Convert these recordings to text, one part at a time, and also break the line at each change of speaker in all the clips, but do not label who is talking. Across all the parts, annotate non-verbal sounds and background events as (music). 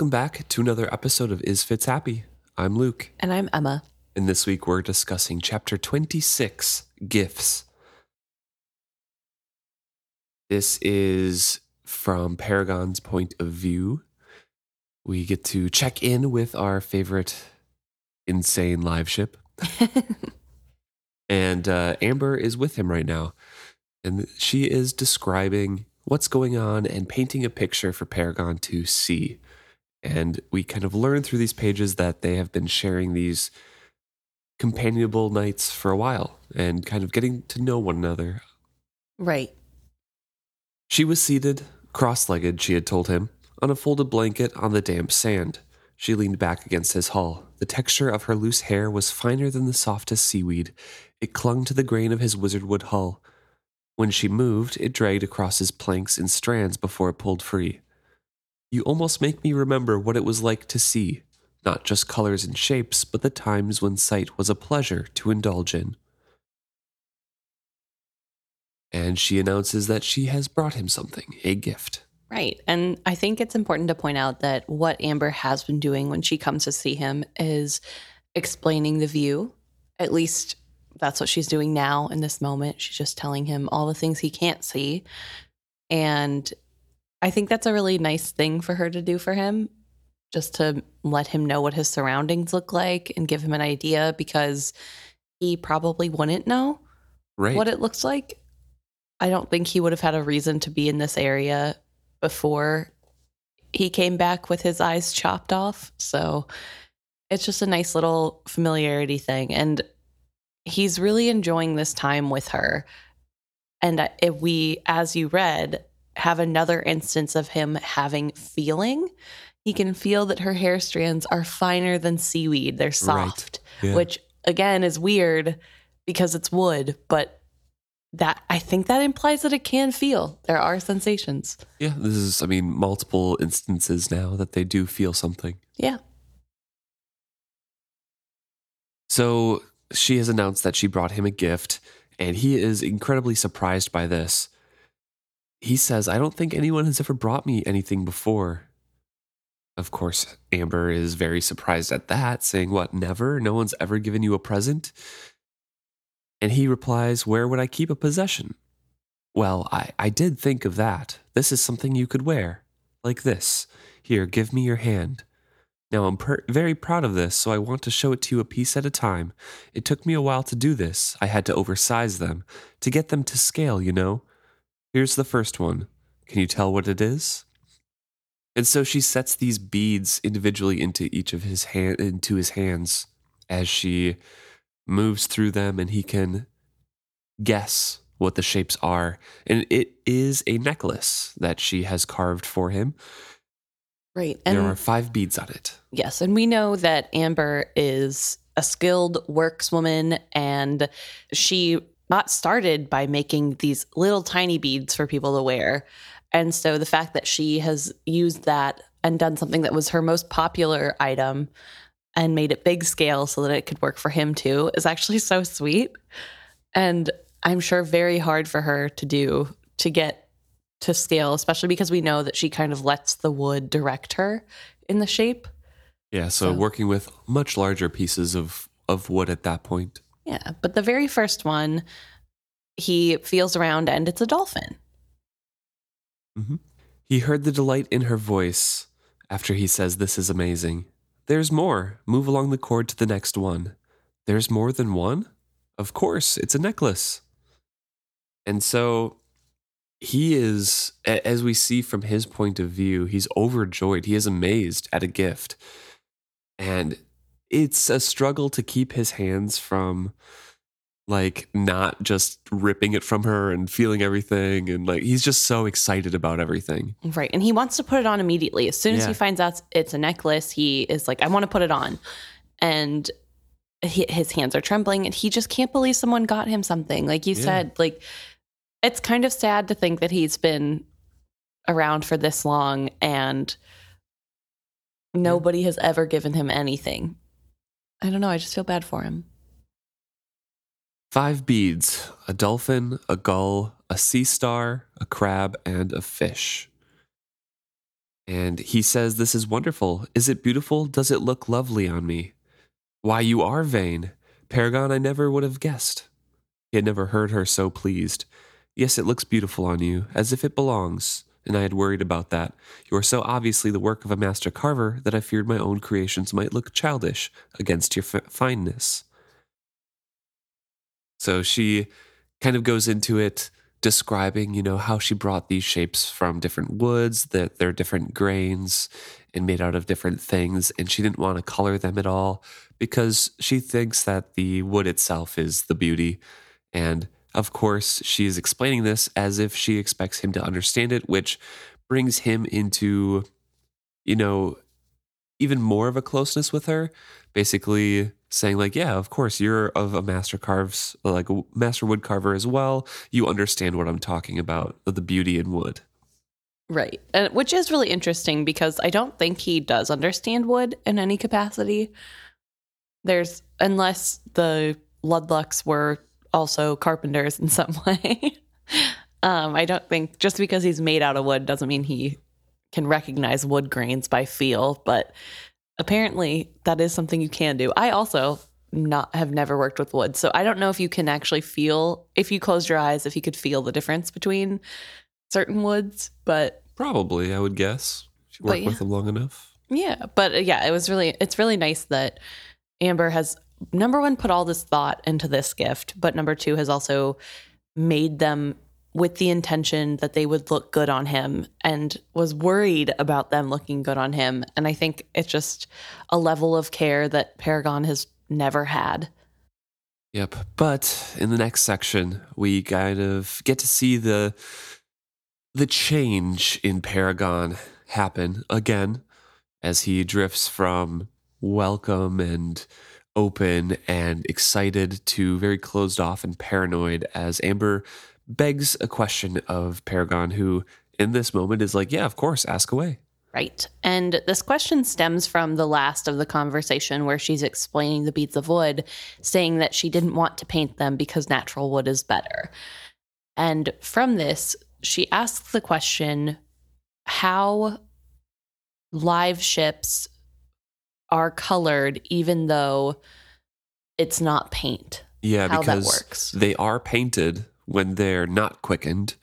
Welcome back to another episode of Is Fits Happy. I'm Luke,
And I'm Emma.
and this week we're discussing chapter 26 Gifts. This is from Paragon's point of view. We get to check in with our favorite insane live ship, (laughs) and uh, Amber is with him right now. And she is describing what's going on and painting a picture for Paragon to see. And we kind of learn through these pages that they have been sharing these companionable nights for a while and kind of getting to know one another.
Right.
She was seated, cross legged, she had told him, on a folded blanket on the damp sand. She leaned back against his hull. The texture of her loose hair was finer than the softest seaweed. It clung to the grain of his wizardwood hull. When she moved, it dragged across his planks in strands before it pulled free. You almost make me remember what it was like to see, not just colors and shapes, but the times when sight was a pleasure to indulge in. And she announces that she has brought him something, a gift.
Right. And I think it's important to point out that what Amber has been doing when she comes to see him is explaining the view. At least that's what she's doing now in this moment. She's just telling him all the things he can't see. And I think that's a really nice thing for her to do for him, just to let him know what his surroundings look like and give him an idea because he probably wouldn't know.
Right.
what it looks like. I don't think he would have had a reason to be in this area before he came back with his eyes chopped off. So it's just a nice little familiarity thing. And he's really enjoying this time with her. And if we, as you read, have another instance of him having feeling, he can feel that her hair strands are finer than seaweed. They're soft
Yeah.
which again is weird because it's wood, but that I think that implies that it can feel. There are sensations.
yeah, this is, I mean, multiple instances now that they do feel something.
Yeah.
So she has announced that she brought him a gift, and he is incredibly surprised by this. He says, I don't think anyone has ever brought me anything before. Of course, Amber is very surprised at that, saying, What, never? No one's ever given you a present? And he replies, Where would I keep a possession? Well, I, I did think of that. This is something you could wear. Like this. Here, give me your hand. Now, I'm per- very proud of this, so I want to show it to you a piece at a time. It took me a while to do this. I had to oversize them, to get them to scale, you know. Here's the first one. Can you tell what it is? And so she sets these beads individually into each of his hand into his hands as she moves through them and he can guess what the shapes are. And it is a necklace that she has carved for him.
Right. And
there are five beads on it.
yes, and we know that Amber is a skilled workswoman and she got started by making these little tiny beads for people to wear. And so the fact that she has used that and done something that was her most popular item and made it big scale so that it could work for him too is actually so sweet. And I'm sure very hard for her to do to get to scale, especially because we know that she kind of lets the wood direct her in the shape.
Yeah, so,
So-
working with much larger pieces of, of wood at that point.
Yeah. But the very first one, he feels around and it's a dolphin. Mm-hmm.
He heard the delight in her voice after he says, This is amazing. There's more. Move along the cord to the next one. There's more than one? Of course, it's a necklace. And so he is, as we see from his point of view, he's overjoyed. He is amazed at a gift. And it's a struggle to keep his hands from like not just ripping it from her and feeling everything and like he's just so excited about everything.
Right. And he wants to put it on immediately. As soon as
Yeah.
he finds out it's a necklace, he is like, I want to put it on. And he, his hands are trembling and he just can't believe someone got him something. Like you
Yeah.
said, like it's kind of sad to think that he's been around for this long and nobody has ever given him anything. I don't know. I just feel bad for him.
Five beads a dolphin, a gull, a sea star, a crab, and a fish. And he says, This is wonderful. Is it beautiful? Does it look lovely on me? Why, you are vain. Paragon, I never would have guessed. He had never heard her so pleased. Yes, it looks beautiful on you, as if it belongs, and I had worried about that. You are so obviously the work of a master carver that I feared my own creations might look childish against your f- fineness. So she kind of goes into it describing, you know, how she brought these shapes from different woods, that they're different grains and made out of different things. And she didn't want to color them at all because she thinks that the wood itself is the beauty. And of course, she is explaining this as if she expects him to understand it, which brings him into, you know, even more of a closeness with her. Basically, saying like, yeah, of course, you're of a master carves, like a master wood carver as well. You understand what I'm talking about, the beauty in wood.
Right. And which is really interesting because I don't think he does understand wood in any capacity. There's unless the Ludlucks were also carpenters in some (laughs) way. um, I don't think just because he's made out of wood doesn't mean he can recognize wood grains by feel, but apparently that is something you can do. I also not have never worked with wood, so I don't know if you can actually feel if you closed your eyes if you could feel the difference between certain woods, but
probably I would guess. She worked
yeah.
with them long enough.
Yeah, but uh, yeah, it was really it's really nice that Amber has number one put all this thought into this gift, but number two has also made them with the intention that they would look good on him and was worried about them looking good on him. And I think it's just a level of care that Paragon has never had.
Yep. But in the next section, we kind of get to see the the change in Paragon happen again as he drifts from welcome and open and excited to very closed off and paranoid as Amber begs a question of Paragon, who in this moment is like, Yeah, of course, ask away.
Right. And this question stems from the last of the conversation where she's explaining the beads of wood, saying that she didn't want to paint them because natural wood is better. And from this, she asks the question how live ships are colored even though it's not paint.
Yeah,
how
because they are painted when they're not quickened,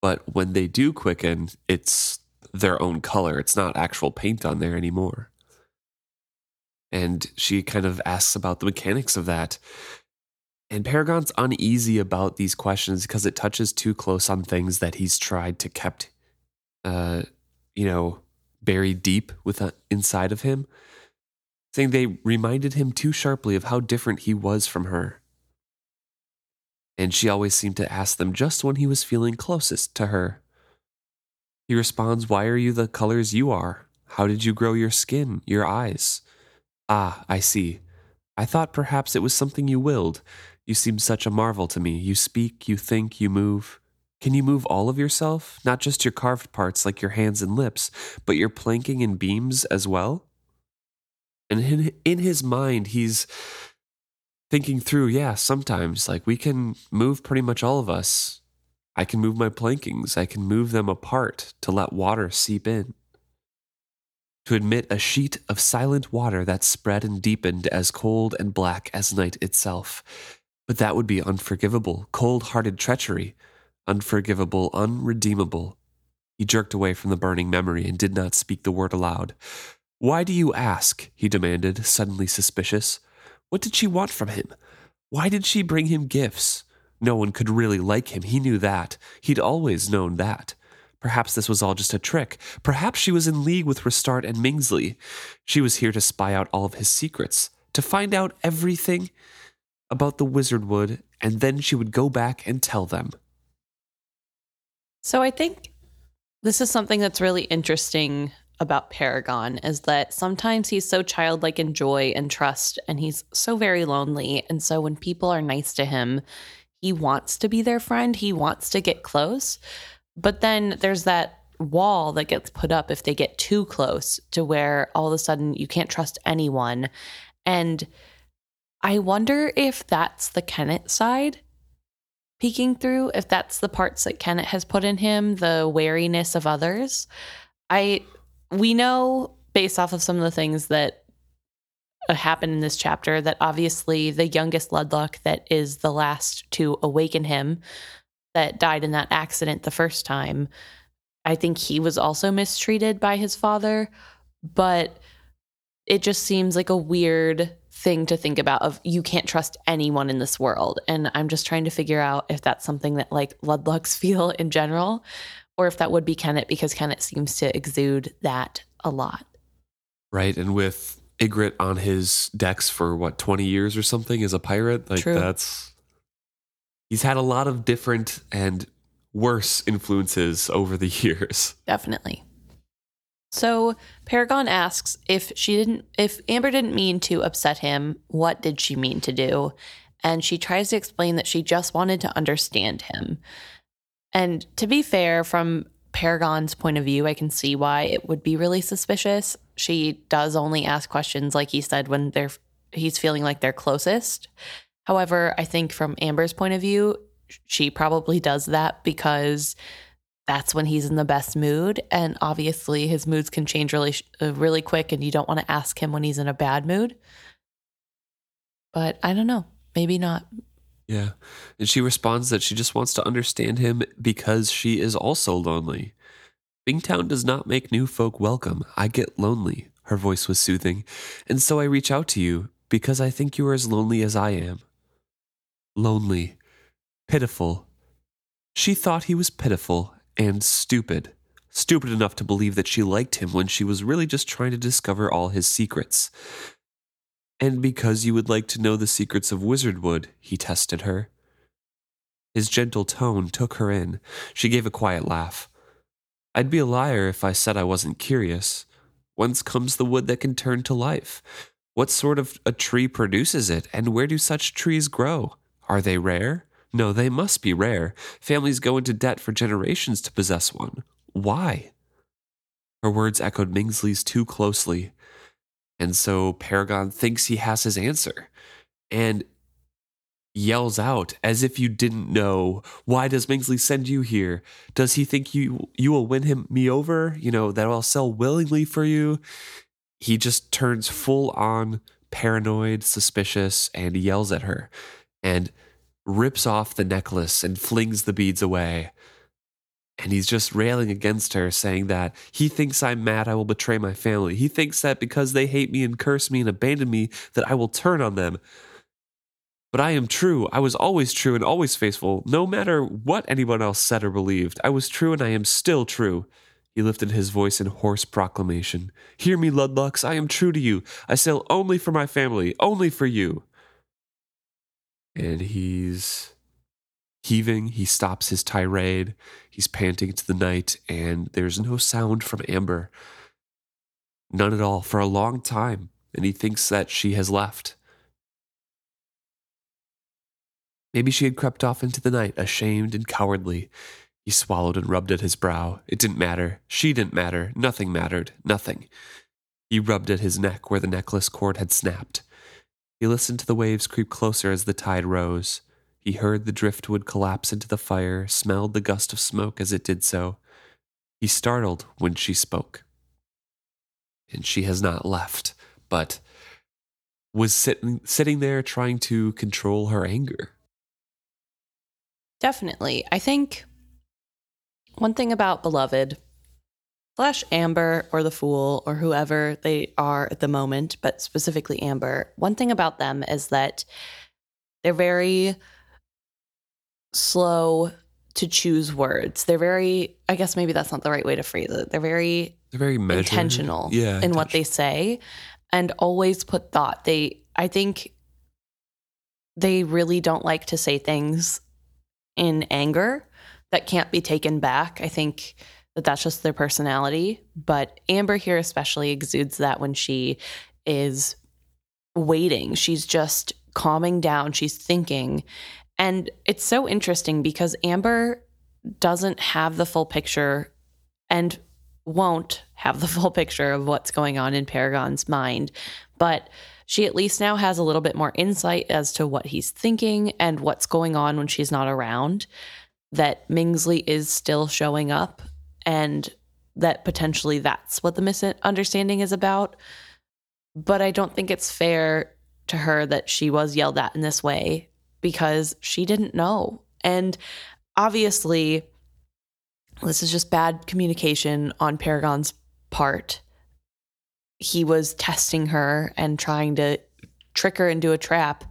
but when they do quicken, it's their own color. It's not actual paint on there anymore. And she kind of asks about the mechanics of that. And Paragon's uneasy about these questions because it touches too close on things that he's tried to kept, uh, you know, buried deep with uh, inside of him, saying they reminded him too sharply of how different he was from her. And she always seemed to ask them just when he was feeling closest to her. He responds, Why are you the colors you are? How did you grow your skin, your eyes? Ah, I see. I thought perhaps it was something you willed. You seem such a marvel to me. You speak, you think, you move. Can you move all of yourself? Not just your carved parts like your hands and lips, but your planking and beams as well? And in, in his mind, he's thinking through, yeah, sometimes like we can move pretty much all of us. I can move my plankings, I can move them apart to let water seep in. To admit a sheet of silent water that spread and deepened as cold and black as night itself. But that would be unforgivable, cold hearted treachery, unforgivable, unredeemable. He jerked away from the burning memory and did not speak the word aloud. Why do you ask? he demanded, suddenly suspicious. What did she want from him? Why did she bring him gifts? No one could really like him. He knew that. He'd always known that. Perhaps this was all just a trick. Perhaps she was in league with Restart and Mingsley. She was here to spy out all of his secrets, to find out everything about the wizard wood, and then she would go back and tell them.
So I think this is something that's really interesting about Paragon is that sometimes he's so childlike in joy and trust, and he's so very lonely. And so when people are nice to him, he wants to be their friend, he wants to get close. But then there's that wall that gets put up if they get too close to where all of a sudden you can't trust anyone. And I wonder if that's the Kennit side peeking through, if that's the parts that Kennit has put in him, the wariness of others. I we know based off of some of the things that uh, happen in this chapter that obviously the youngest Ludluck that is the last to awaken him that died in that accident the first time I think he was also mistreated by his father, but it just seems like a weird thing to think about of you can't trust anyone in this world. And i'm just trying to figure out if that's something that like ludlucks (laughs) feel in general or if that would be kennit because kennit seems to exude that a lot.
Right and with Igrot on his decks for what 20 years or something as a pirate? Like
True.
that's he's had a lot of different and worse influences over the (laughs) years.
Definitely. So paragon asks if she didn't if amber didn't mean to upset him what did she mean to do? And she tries to explain that she just wanted to understand him and to be fair from paragon's point of view i can see why it would be really suspicious. She does only ask questions like he said when they're he's feeling like they're closest. However i think from amber's point of view she probably does that because that's when he's in the best mood. And obviously his moods can change really uh, really quick and you don't want to ask him when he's in a bad mood. But i don't know. Maybe not
yeah. And she responds that she just wants to understand him because she is also lonely. Bingtown does not make new folk welcome. I get lonely her voice was soothing. And so i reach out to you because i think you are as lonely as i am. Lonely. Pitiful. She thought he was pitiful and stupid. Stupid enough to believe that she liked him when she was really just trying to discover all his secrets. And because you would like to know the secrets of Wizardwood, he tested her. His gentle tone took her in. She gave a quiet laugh. I'd be a liar if I said I wasn't curious. Whence comes the wood that can turn to life? What sort of a tree produces it, and where do such trees grow? Are they rare? No, they must be rare. Families go into debt for generations to possess one. Why? Her words echoed Mingsley's too closely. And so Paragon thinks he has his answer and yells out as if you didn't know why does Mingsley send you here? Does he think you you will win him me over? You know that I'll sell willingly for you? He just turns full on paranoid suspicious and yells at her and rips off the necklace and flings the beads away. And he's just railing against her, saying that he thinks I'm mad I will betray my family. He thinks that because they hate me and curse me and abandon me, that I will turn on them. But I am true. I was always true and always faithful, no matter what anyone else said or believed. I was true and I am still true. He lifted his voice in hoarse proclamation. Hear me, Ludlucks. I am true to you. I sail only for my family, only for you and he's heaving. He stops his tirade. He's panting into the night, and there's no sound from Amber. None at all for a long time, and he thinks that she has left. Maybe she had crept off into the night, ashamed and cowardly. He swallowed and rubbed at his brow. It didn't matter. She didn't matter. Nothing mattered. Nothing. He rubbed at his neck where the necklace cord had snapped. He listened to the waves creep closer as the tide rose. He heard the driftwood collapse into the fire, smelled the gust of smoke as it did so. He startled when she spoke. And she has not left, but was sitting sitting there trying to control her anger.
Definitely. I think one thing about Beloved slash Amber or the Fool or whoever they are at the moment, but specifically Amber, one thing about them is that they're very slow to choose words. They're very, I guess maybe that's not the right way to phrase it. They're very
They're very measured.
intentional
yeah,
in what they say and always put thought. They, I think they really don't like to say things in anger that can't be taken back. I think that that's just their personality. But Amber here especially exudes that when she is waiting, she's just calming down, she's thinking. And it's so interesting because Amber doesn't have the full picture and won't have the (laughs) full picture of what's going on in Paragon's mind. But she at least now has a little bit more insight as to what he's thinking and what's going on when she's not around. That Mingsley is still showing up and that potentially that's what the misunderstanding is about. But I don't think it's fair to her that she was yelled at in this way because she didn't know. And obviously, this is just bad communication on Paragon's part. He was testing her and trying to trick her into a trap,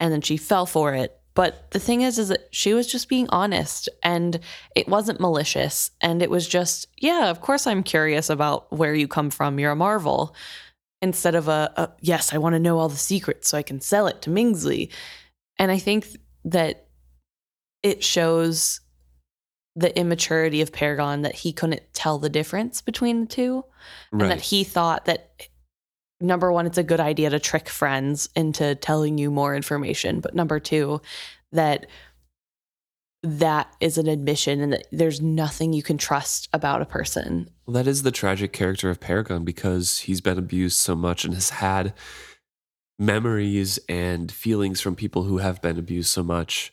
and then she fell for it. But the thing is, is that she was just being honest and it wasn't malicious. And it was just, yeah, of course I'm curious about where you come from. You're a Marvel. Instead of a, a yes, I want to know all the secrets so I can sell it to Mingsley. And I think that it shows the immaturity of Paragon that he couldn't tell the difference between the two.
Right.
And that he thought that number one, it's a good idea to trick friends into telling you more information. But number two, that that is an admission and that there's nothing you can trust about a person.
Well, that is the tragic character of Paragon because he's been abused so much and has had memories and feelings from people who have been abused so much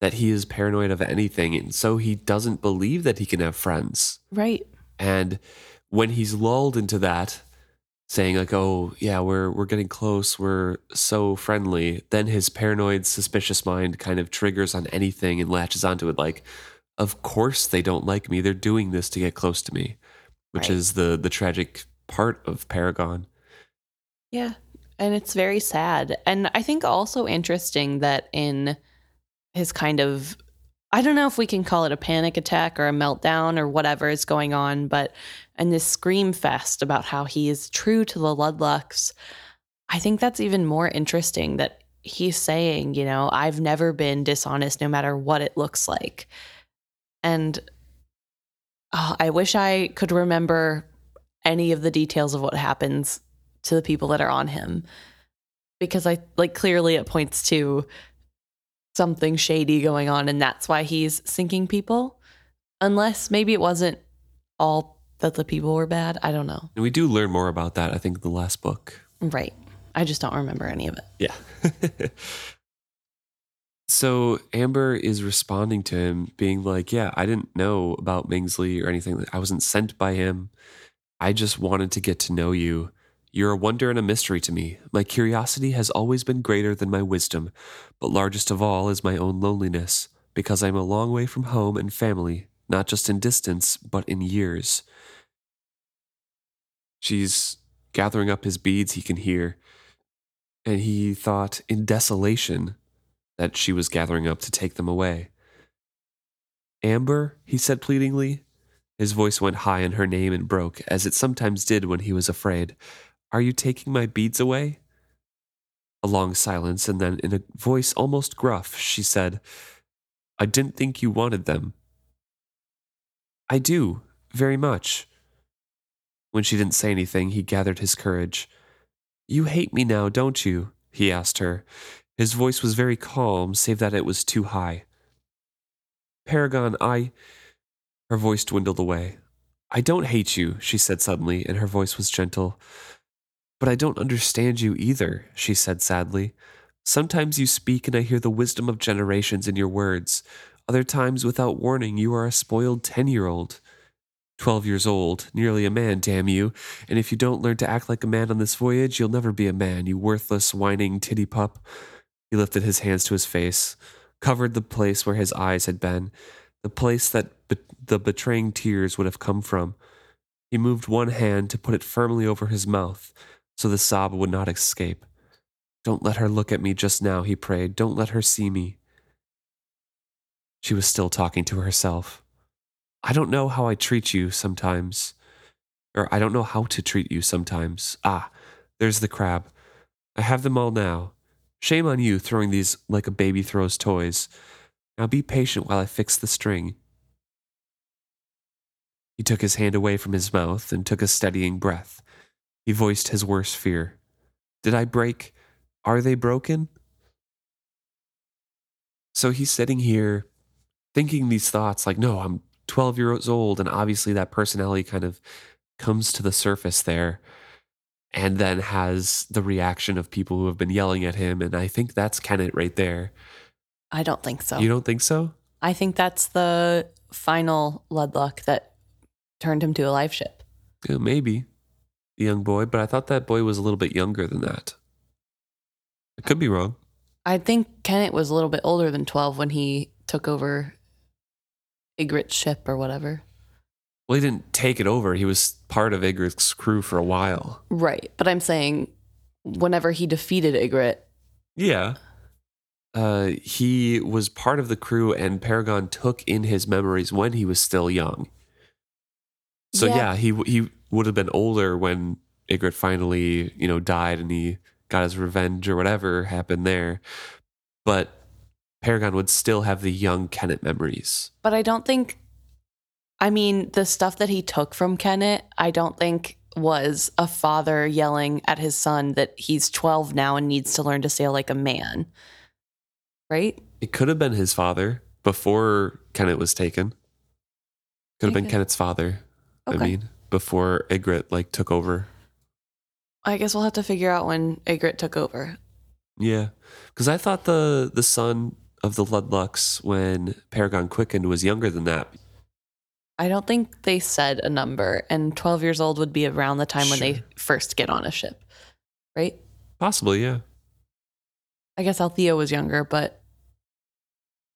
that he is paranoid of anything. And so he doesn't believe that he can have friends.
Right.
And when he's lulled into that, saying like, "Oh, yeah, we're we're getting close. We're so friendly." Then his paranoid, suspicious mind kind of triggers on anything and latches onto it like, "Of course they don't like me. They're doing this to get close to me." Which
Right.
is the the tragic part of Paragon.
Yeah. And it's very sad. And I think also interesting that in his kind of I don't know if we can call it a panic attack or a meltdown or whatever is going on, but in this scream fest about how he is true to the Ludlucks, I think that's even more interesting that he's saying, you know, I've never been dishonest no matter what it looks like. And oh, I wish I could remember any of the details of what happens to the people that are on him because I like clearly it points to something shady going on and that's why he's sinking people unless maybe it wasn't all that the people were bad I don't know
And we do learn more about that, I think, in the last book.
right I just don't remember any of it
Yeah. (laughs) so Amber is responding to him, being like, Yeah, I didn't know about Mingsley or anything. I wasn't sent by him. I just wanted to get to know you. You're a wonder and a mystery to me. My curiosity has always been greater than my wisdom, but largest of all is my own loneliness, because I'm a long way from home and family, not just in distance, but in years. She's gathering up his beads he can hear and he thought in desolation that she was gathering up to take them away. Amber, he said pleadingly. His voice went high in her name and broke, as it sometimes did when he was afraid. Are you taking my beads away? A long silence, and then in a voice almost gruff, she said, I didn't think you wanted them. I do, very much. When she didn't say anything, he gathered his courage. You hate me now, don't you? he asked her. His voice was very calm, save that it was too high. Paragon, I. Her voice dwindled away. I don't hate you, she said suddenly, and her voice was gentle. But I don't understand you either, she said sadly. Sometimes you speak and I hear the wisdom of generations in your words. Other times, without warning, you are a spoiled ten year old. Twelve years old, nearly a man, damn you. And if you don't learn to act like a man on this voyage, you'll never be a man, you worthless, whining titty pup. He lifted his hands to his face, covered the place where his eyes had been, the place that be- the betraying tears would have come from. He moved one hand to put it firmly over his mouth so the sob would not escape. Don't let her look at me just now, he prayed. Don't let her see me. She was still talking to herself. I don't know how I treat you sometimes. Or I don't know how to treat you sometimes. Ah, there's the crab. I have them all now. Shame on you throwing these like a baby throws toys. Now be patient while I fix the string. He took his hand away from his mouth and took a steadying breath. He voiced his worst fear. Did I break? Are they broken? So he's sitting here thinking these thoughts like, no, I'm 12 years old. And obviously that personality kind of comes to the surface there and then has the reaction of people who have been yelling at him. And I think that's of right there.
I don't think so
You don't think so?
I think that's the final Ludluck that turned him to a live ship.
Yeah, maybe young boy, but I thought that boy was a little bit younger than that. I could be wrong.
I think Kennit was a little bit older than 12 when he took over Igrot's ship or whatever.
Well, he didn't take it over. He was part of Igrot's crew for a while.
Right. But I'm saying whenever he defeated Igrot,
Yeah. Uh, he was part of the crew, and Paragon took in his memories when he was still young. So
Yeah.
yeah, he he would have been older when Igrot finally, you know, died, and he got his revenge or whatever happened there. But Paragon would still have the young Kennit memories.
but I don't think, I mean, the stuff that he took from Kennit, I don't think was a father yelling at his son that he's 12 now and needs to learn to sail like a man. Right?
It could have been his father before Kennit was taken. Could have been
Okay.
Kennit's father. I mean, before Igrot like took over.
I guess we'll have to figure out when Igrot took over.
Yeah, because I thought the the son of the Ludlucks when Paragon quickened was younger than that.
I don't think they said a number, and 12 years old would be around the time when they first get on a ship, right?
Possibly, yeah,
I guess Althea was younger, but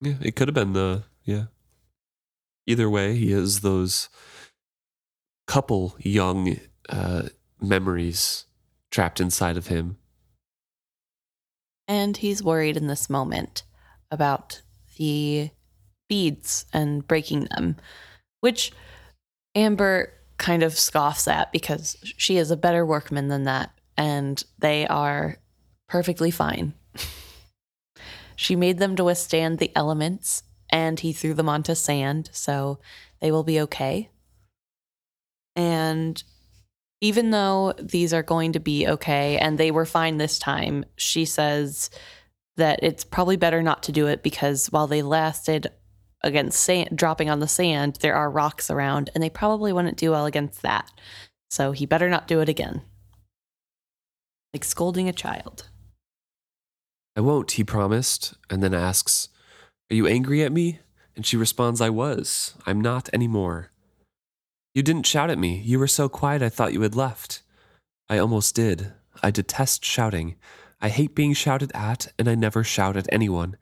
yeah. It could have been the yeah. Either way, he has those couple young uh, memories trapped inside of him.
and he's worried in this moment about the beads and breaking them, which Amber kind of scoffs at because she is a better workman than that, and they are perfectly fine. (laughs) she made them to withstand the elements, and he threw them onto sand, so they will be okay. And even though these are going to be okay and they were fine this time, she says that it's probably better not to do it because while they lasted against sand, dropping on the sand, there are rocks around and they probably wouldn't do well against that. So he better not do it again. Like scolding a child.
I won't, he promised, and then asks, Are you angry at me? And she responds, I was. I'm not anymore. You didn't shout at me. You were so quiet I thought you had left. I almost did. I detest shouting. I hate being shouted at, and I never shout at anyone.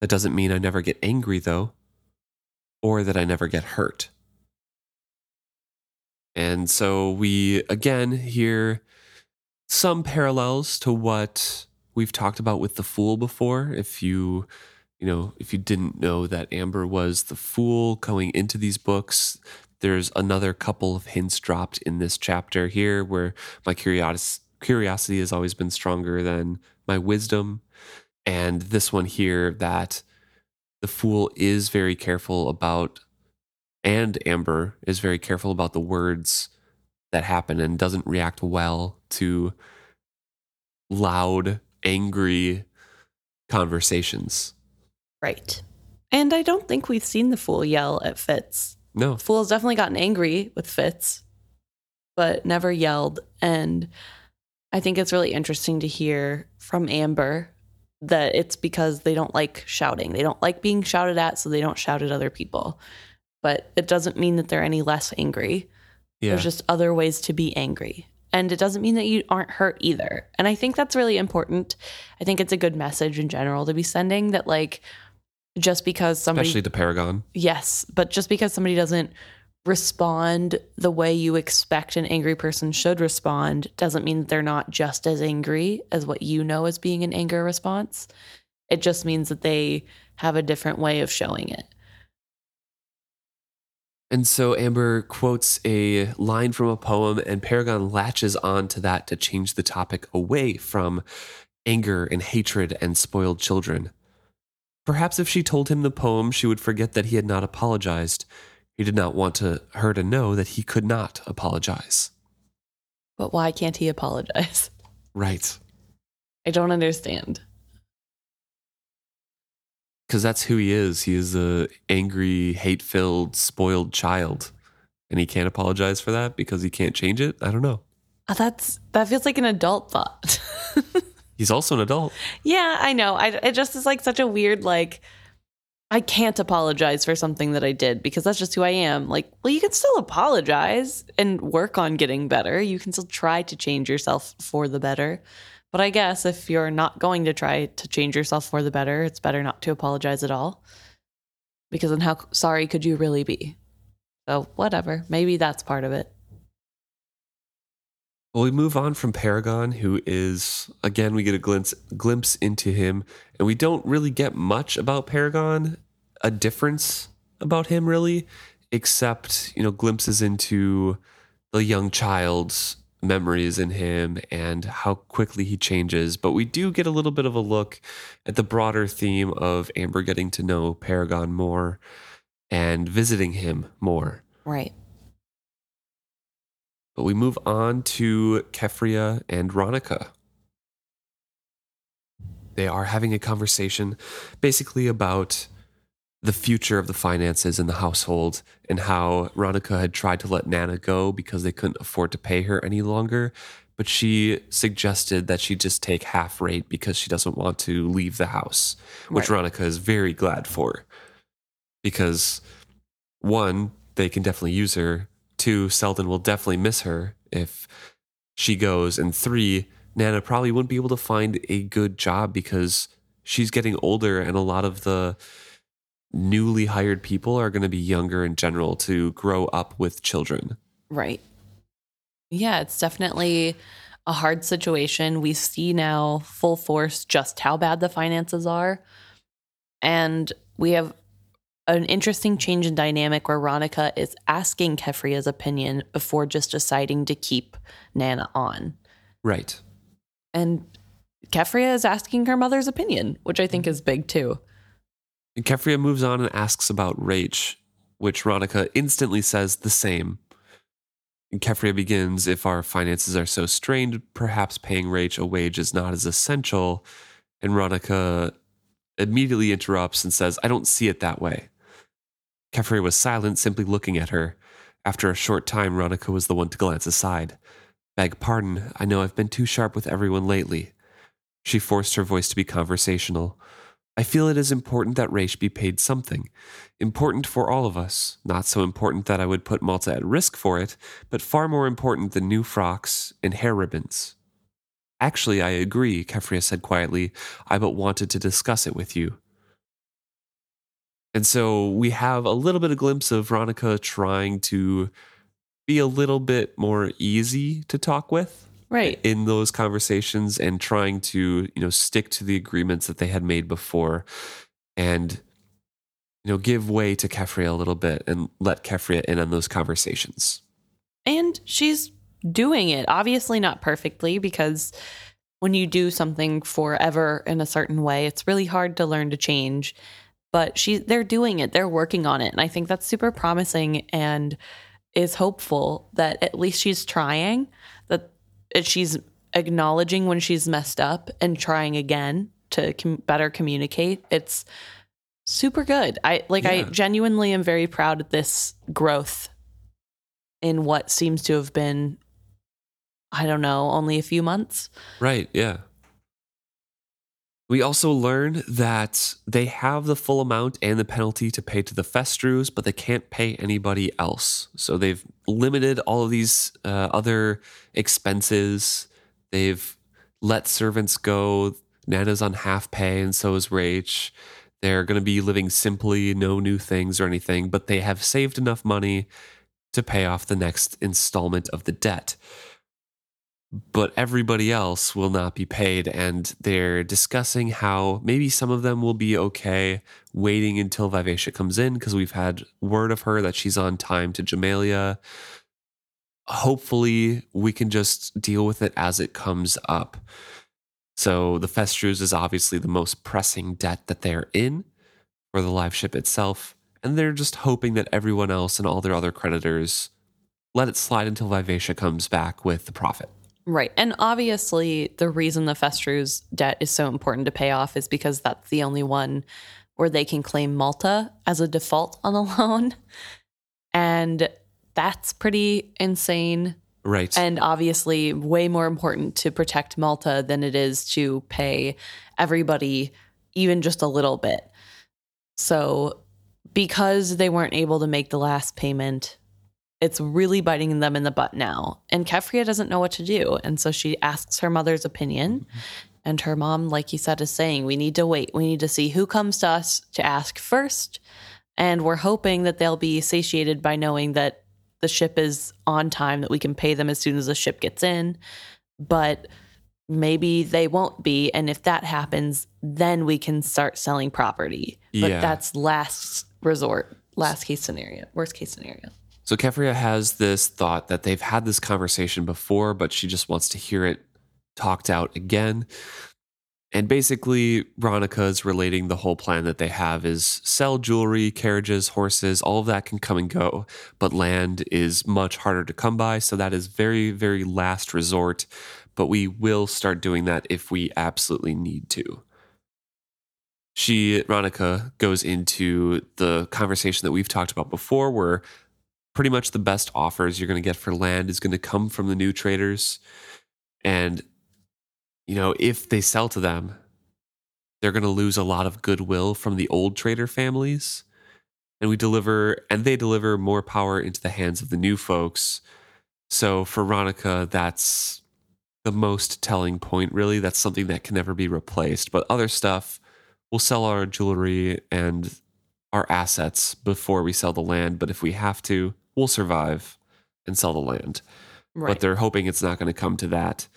That doesn't mean I never get angry, though, or that I never get hurt. And so we again hear some parallels to what we've talked about with the fool before. If you, you know, if you didn't know that Amber was the fool going into these books, there's another couple of hints dropped in this chapter here where my curiosity curiosity has always been stronger than my wisdom. And this one here that the fool is very careful about and Amber is very careful about the words that happen and doesn't react well to loud, angry conversations.
Right. And I don't think we've seen the fool yell at Fitz.
No.
Fool's definitely gotten angry with Fitz, but never yelled. And I think it's really interesting to hear from Amber that it's because they don't like shouting. They don't like being shouted at, so they don't shout at other people. But it doesn't mean that they're any less angry.
Yeah.
There's just other ways to be angry. And it doesn't mean that you aren't hurt either. And I think that's really important. I think it's a good message in general to be sending that, like, just because somebody
Especially to Paragon.
Yes, but just because somebody doesn't respond the way you expect an angry person should respond doesn't mean that they're not just as angry as what you know as being an anger response. It just means that they have a different way of showing it.
And so Amber quotes a line from a poem, and Paragon latches on to that to change the topic away from anger and hatred and spoiled children. Perhaps if she told him the poem, she would forget that he had not apologized. He did not want to, her to know that he could not apologize.
But why can't he apologize? (laughs)
Right.
I don't understand.
Because that's who he is. He is a angry, hate filled, spoiled child. And he can't apologize for that because he can't change it. I don't know.
Uh, That's that feels like an adult thought. (laughs)
He's also an adult.
yeah, I know. I it just is like such a weird like I can't apologize for something that I did because that's just who I am. Like, well, you can still apologize and work on getting better. You can still try to change yourself for the better. But I guess if you're not going to try to change yourself for the better, it's better not to apologize at all. Because then how sorry could you really be? So, whatever. Maybe that's part of it.
Well, we move on from Paragon, who is again we get a glimpse glimpse into him, and we don't really get much about Paragon, a difference about him really, except you know glimpses into the young child's memories in him and how quickly he changes. But we do get a little bit of a look at the broader theme of Amber getting to know Paragon more and visiting him more.
Right.
But we move on to Keffria and Ronica. They are having a conversation basically about the future of the finances in the household and how Ronica had tried to let Nana go because they couldn't afford to pay her any longer. But she suggested that she just take half rate because she doesn't want to leave the house, which
Right.
Ronica is very glad for. Because one, they can definitely use her. Two, Selden will definitely miss her if she goes. And three, Nana probably wouldn't be able to find a good job because she's getting older and a lot of the newly hired people are going to be younger in general to grow up with children.
Right. Yeah, it's definitely a hard situation. We see now full force just how bad the finances are. And we have an interesting change in dynamic where Ronica is asking Keffria's opinion before just deciding to keep Nana on.
Right.
And Keffria is asking her mother's opinion, which I think is big too.
And Keffria moves on and asks about Rache, which Ronica instantly says the same. And Kefria begins If our finances are so strained, perhaps paying Rache a wage is not as essential. And Ronica immediately interrupts and says, I don't see it that way. Keffria was silent, simply looking at her. After a short time, Ronica was the one to glance aside. Beg pardon, I know I've been too sharp with everyone lately. She forced her voice to be conversational. I feel it is important that Rache be paid something. Important for all of us. Not so important that I would put Malta at risk for it, but far more important than new frocks and hair ribbons. Actually, I agree, Keffria said quietly. I but wanted to discuss it with you. And so we have a little bit of glimpse of Ronica trying to be a little bit more easy to talk with
Right.
in those conversations and trying to you know stick to the agreements that they had made before and you know give way to Keffria a little bit and let Keffria in on those conversations
And she's doing it, obviously not perfectly, because when you do something forever in a certain way, it's really hard to learn to change. But she they're doing it, they're working on it. And I think that's super promising and is hopeful that at least she's trying, that she's acknowledging when she's messed up and trying again to com- better communicate. It's super good. I like I genuinely am very proud of this growth in what seems to have been I don't know, only a few months.
right yeah we also learn that they have the full amount and the penalty to pay to the Fesstrues, but they can't pay anybody else. So they've limited all of these uh, other expenses. They've let servants go. Nana's on half pay, and so is Rache. They're going to be living simply, no new things or anything, but they have saved enough money to pay off the next installment of the debt. But everybody else will not be paid, and they're discussing how maybe some of them will be okay waiting until Vivacia comes in because we've had word of her that she's on time to Jamaillia. Hopefully, we can just deal with it as it comes up. So, the Fesstrues is obviously the most pressing debt that they're in for the live ship itself, and they're just hoping that everyone else and all their other creditors let it slide until Vivacia comes back with the profit.
Right. And obviously the reason the Fesstrues debt is so important to pay off is because that's the only one where they can claim Malta as a default on the (laughs) loan. And that's pretty insane.
Right.
And obviously, way more important to protect Malta than it is to pay everybody even just a little bit. So, because they weren't able to make the last payment, it's really biting them in the butt now. And Keffria doesn't know what to do. And so she asks her mother's opinion. Mm-hmm. And her mom, like you said, is saying, we need to wait. We need to see who comes to us to ask first. And we're hoping that they'll be satiated by knowing that the ship is on time, that we can pay them as soon as the ship gets in. But maybe they won't be. And if that happens, then we can start selling property. But yeah. that's last resort, last case scenario, worst case scenario.
So Keffria has this thought that they've had this conversation before, but she just wants to hear it talked out again. And basically, Ronica is relating the whole plan that they have is sell jewelry, carriages, horses, all of that can come and go, but land is much harder to come by. So that is very, very last resort. But we will start doing that if we absolutely need to. She, Ronica, goes into the conversation that we've talked about before, where pretty much the best offers you're going to get for land is going to come from the new traders. And you know, if they sell to them, they're going to lose a lot of goodwill from the old trader families. And we deliver, and they deliver more power into the hands of the new folks. So for Ronica, that's the most telling point, really. That's something that can never be replaced. But other stuff, we'll sell our jewelry and our assets before we sell the land. But if we have to, we'll survive and sell the land. Right. But they're hoping it's not going to come to that.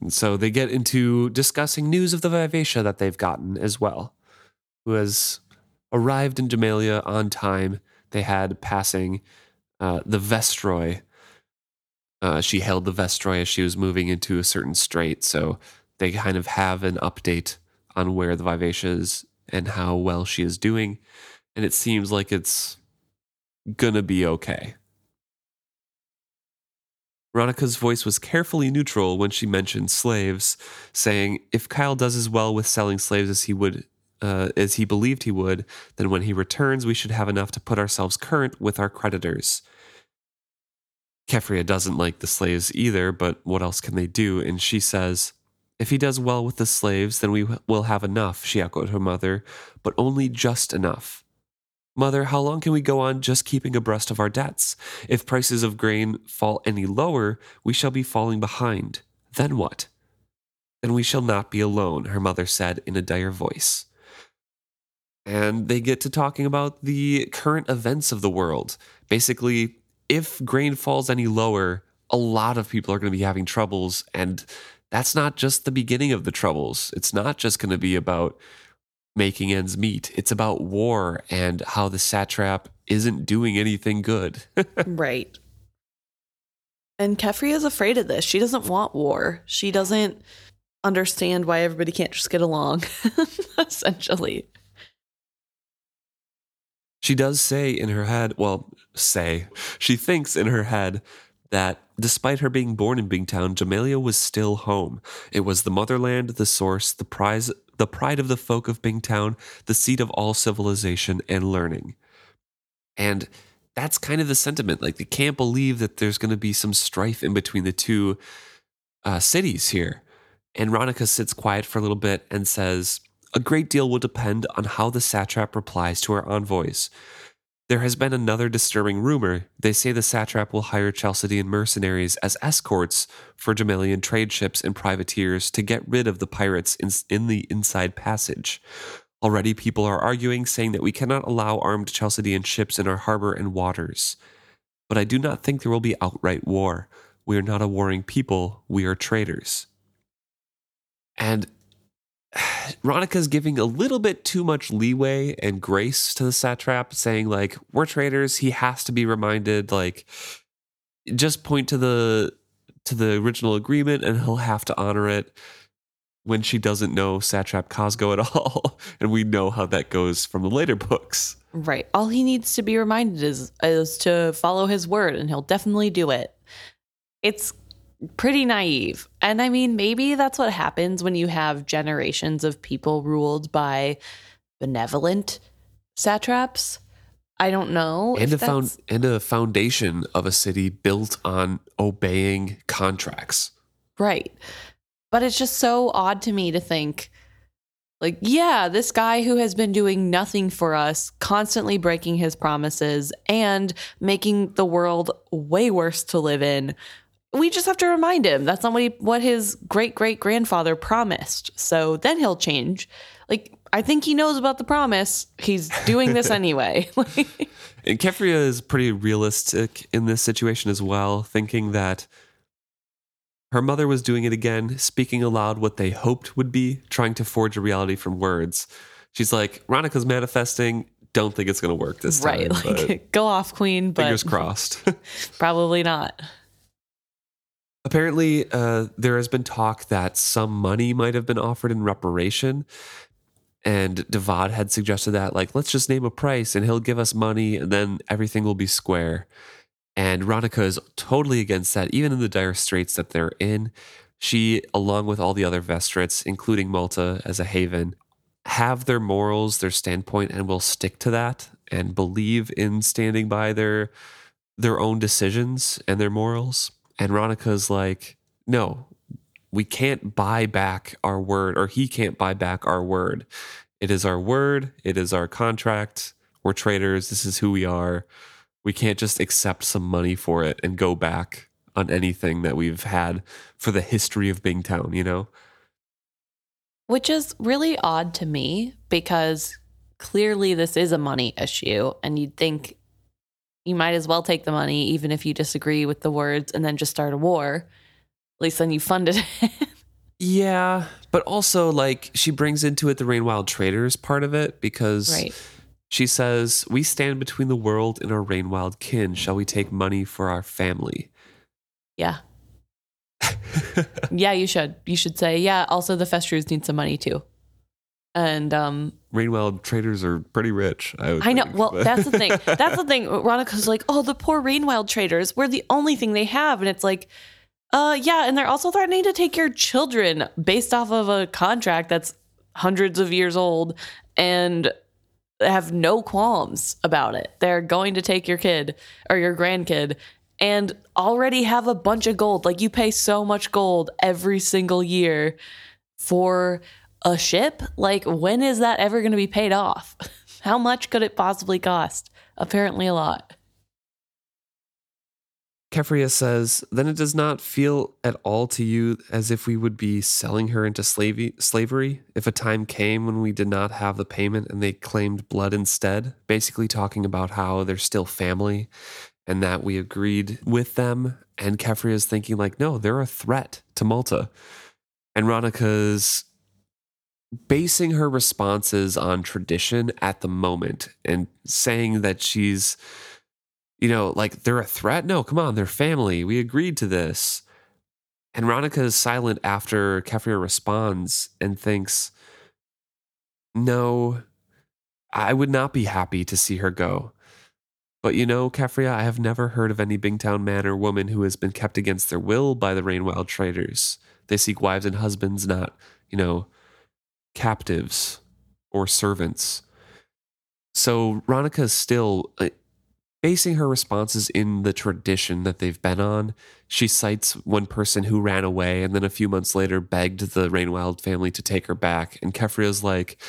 And so they get into discussing news of the Vivacia that they've gotten as well, who has arrived in Jamaillia on time. They had passing uh, the Vestroy. Uh, she hailed the Vestroy as she was moving into a certain strait. So they kind of have an update on where the Vivacia is and how well she is doing. And it seems like it's to be okay. Veronica's voice was carefully neutral when she mentioned slaves, saying, "If Kyle does as well with selling slaves as he would, uh, as he believed he would, then when he returns, we should have enough to put ourselves current with our creditors." Keffria doesn't like the slaves either, but what else can they do? And she says, "If he does well with the slaves, then we will have enough." She echoed her mother, but only just enough. Mother, how long can we go on just keeping abreast of our debts? If prices of grain fall any lower, we shall be falling behind. Then what? Then we shall not be alone, her mother said in a dire voice. And they get to talking about the current events of the world. Basically, if grain falls any lower, a lot of people are going to be having troubles. And that's not just the beginning of the troubles. It's not just going to be about making ends meet. It's about war and how the satrap isn't doing anything good. (laughs)
right. And Keffria is afraid of this. She doesn't want war. She doesn't understand why everybody can't just get along, (laughs) essentially.
She does say in her head, well, say, she thinks in her head that despite her being born in Bingtown, Jamaillia was still home. It was the motherland, the source, the prize the pride of the folk of Bingtown, the seat of all civilization and learning. And that's kind of the sentiment. Like, they can't believe that there's going to be some strife in between the two uh, cities here. And Ronica sits quiet for a little bit and says, A great deal will depend on how the satrap replies to our envoys. There has been another disturbing rumor. They say the satrap will hire Chalcedean mercenaries as escorts for Jamaillian trade ships and privateers to get rid of the pirates in, in the inside passage. Already, people are arguing, saying that we cannot allow armed Chalcedean ships in our harbor and waters. But I do not think there will be outright war. We are not a warring people, we are traders. And Ronica's giving a little bit too much leeway and grace to the satrap, saying like, "We're traders. He has to be reminded. Like, just point to the to the original agreement, and he'll have to honor it." When she doesn't know satrap Cosgo at (laughs) all, and we know how that goes from the later books.
Right. All he needs to be reminded is is to follow his word, and he'll definitely do it. It's pretty naive. And I mean, maybe that's what happens when you have generations of people ruled by benevolent satraps. I don't know.
And a found and a foundation of a city built on obeying contracts.
Right. But it's just so odd to me to think Like, yeah, this guy who has been doing nothing for us, constantly breaking his promises and making the world way worse to live in. We just have to remind him that's not what, he, what his great great grandfather promised. So then he'll change. Like, I think he knows about the promise. He's doing this (laughs) anyway. (laughs)
and Keffria is pretty realistic in this situation as well, thinking that her mother was doing it again, speaking aloud what they hoped would be, trying to forge a reality from words. She's like, Ronica's manifesting. Don't think it's going to work this time.
Right. Like, (laughs) go off, queen. But
fingers crossed.
probably not.
Apparently, uh, there has been talk that some money might have been offered in reparation. And Devad had suggested that, like, let's just name a price and he'll give us money and then everything will be square. And Ronica is totally against that, even in the dire straits that they're in. She, along with all the other Vestrits, including Malta as a haven, have their morals, their standpoint, and will stick to that and believe in standing by their their own decisions and their morals. And Ronica's like, no, we can't buy back our word, or he can't buy back our word. It is our word, it is our contract. We're traders. This is who we are we can't just accept some money for it and go back on anything that we've had for the history of Bingtown, you know?
Which is really odd to me because clearly this is a money issue and you'd think you might as well take the money even if you disagree with the words and then just start a war. At least then you funded (laughs) it.
yeah, but also like she brings into it the Rainwild Traders part of it because right she says, We stand between the world and our Rainwild kin. Shall we take money for our family?
Yeah. (laughs) yeah, you should. You should say, yeah, also the Festrues need some money too. And um
Rainwild traders are pretty rich. I,
I know. Think, well, that's the thing. (laughs) That's the thing. Ronica's like, oh, the poor Rainwild traders. We're the only thing they have. And it's like, uh yeah, and they're also threatening to take your children based off of a contract that's hundreds of years old. And have no qualms about it. They're going to take your kid or your grandkid and already have a bunch of gold. Like you pay so much gold every single year for a ship. Like when is that ever going to be paid off? (laughs) How much could it possibly cost? Apparently a lot.
Keffria says, then it does not feel at all to you as if we would be selling her into slavery, if a time came when we did not have the payment and they claimed blood instead, basically talking about how they're still family and that we agreed with them. And Keffria is thinking like, no, they're a threat to Malta. And Ronica's basing her responses on tradition at the moment and saying that she's you know, like they're a threat? No, come on, they're family. We agreed to this. And Ronica is silent after Keffria responds and thinks, No, I would not be happy to see her go. But you know, Keffria, I have never heard of any Bingtown man or woman who has been kept against their will by the Rainwild traders. They seek wives and husbands, not, you know, captives or servants. So Ronica is still uh, basing her responses in the tradition that they've been on. She cites one person who ran away and then a few months later begged the Rainwild family to take her back. And Keffria's like,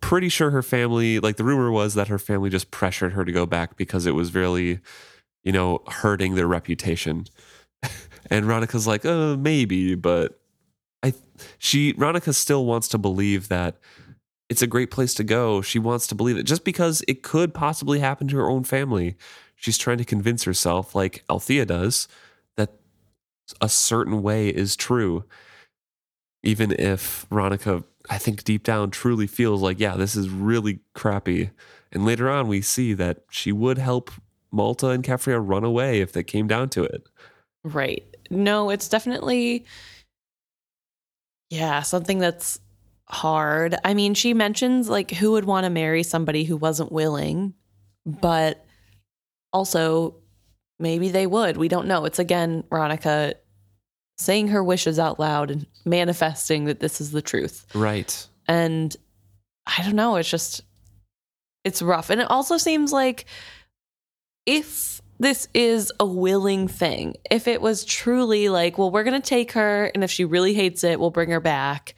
pretty sure her family, like the rumor was that her family just pressured her to go back because it was really, you know, hurting their reputation. (laughs) and Ronica's like, uh, maybe, but I, she, Ronica still wants to believe that it's a great place to go. She wants to believe it just because it could possibly happen to her own family she's trying to convince herself, like Althea does, that a certain way is true. Even if Ronica, I think deep down, truly feels like, yeah, this is really crappy. And later on, we see that she would help Malta and Keffria run away if it came down to it.
Right. No, it's definitely, yeah, something that's hard. I mean, she mentions like who would want to marry somebody who wasn't willing, but also maybe they would. We don't know. It's again Veronica saying her wishes out loud and manifesting that this is the truth.
Right.
And I don't know, it's just it's rough. And it also seems like if this is a willing thing, if it was truly like, well, we're going to take her and if she really hates it, we'll bring her back.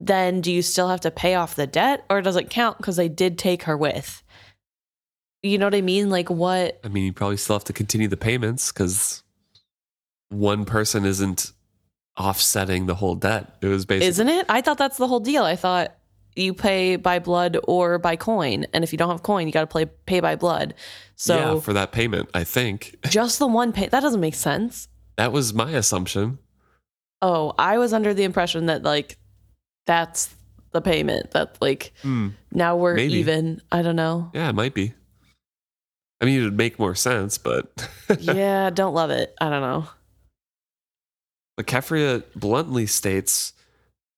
then do you still have to pay off the debt or does it count because they did take her with? You know what I mean? Like what?
I mean, you probably still have to continue the payments because one person isn't offsetting the whole debt. It was basically
Isn't it? I thought that's the whole deal. I thought you pay by blood or by coin, and if you don't have coin, you got to play pay by blood. So
yeah for that payment. I think (laughs)
just the one pay that doesn't make sense.
that was my assumption.
Oh, I was under the impression that like that's the payment. That like
Hmm.
now we're
Maybe.
even. I don't know.
Yeah, it might be. I mean, it'd make more sense, but (laughs)
yeah, don't love it. I don't know.
But Keffria bluntly states,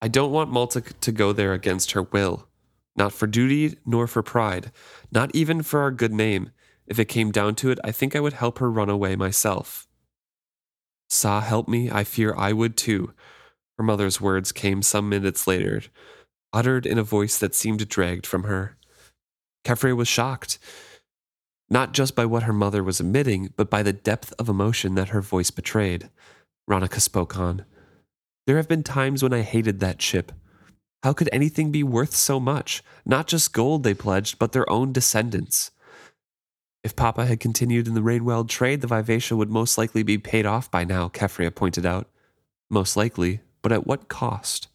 I don't want Malta to go there against her will. Not for duty, nor for pride. Not even for our good name. If it came down to it, I think I would help her run away myself. Sa, help me, I fear I would too. Her mother's words came some minutes later, uttered in a voice that seemed dragged from her. Keffria was shocked, not just by what her mother was admitting, but by the depth of emotion that her voice betrayed. Ronica spoke on. There have been times when I hated that ship. How could anything be worth so much? Not just gold they pledged, but their own descendants. If Papa had continued in the Rainwild trade, the Vivacia would most likely be paid off by now, Keffria pointed out. Most likely, but at what cost?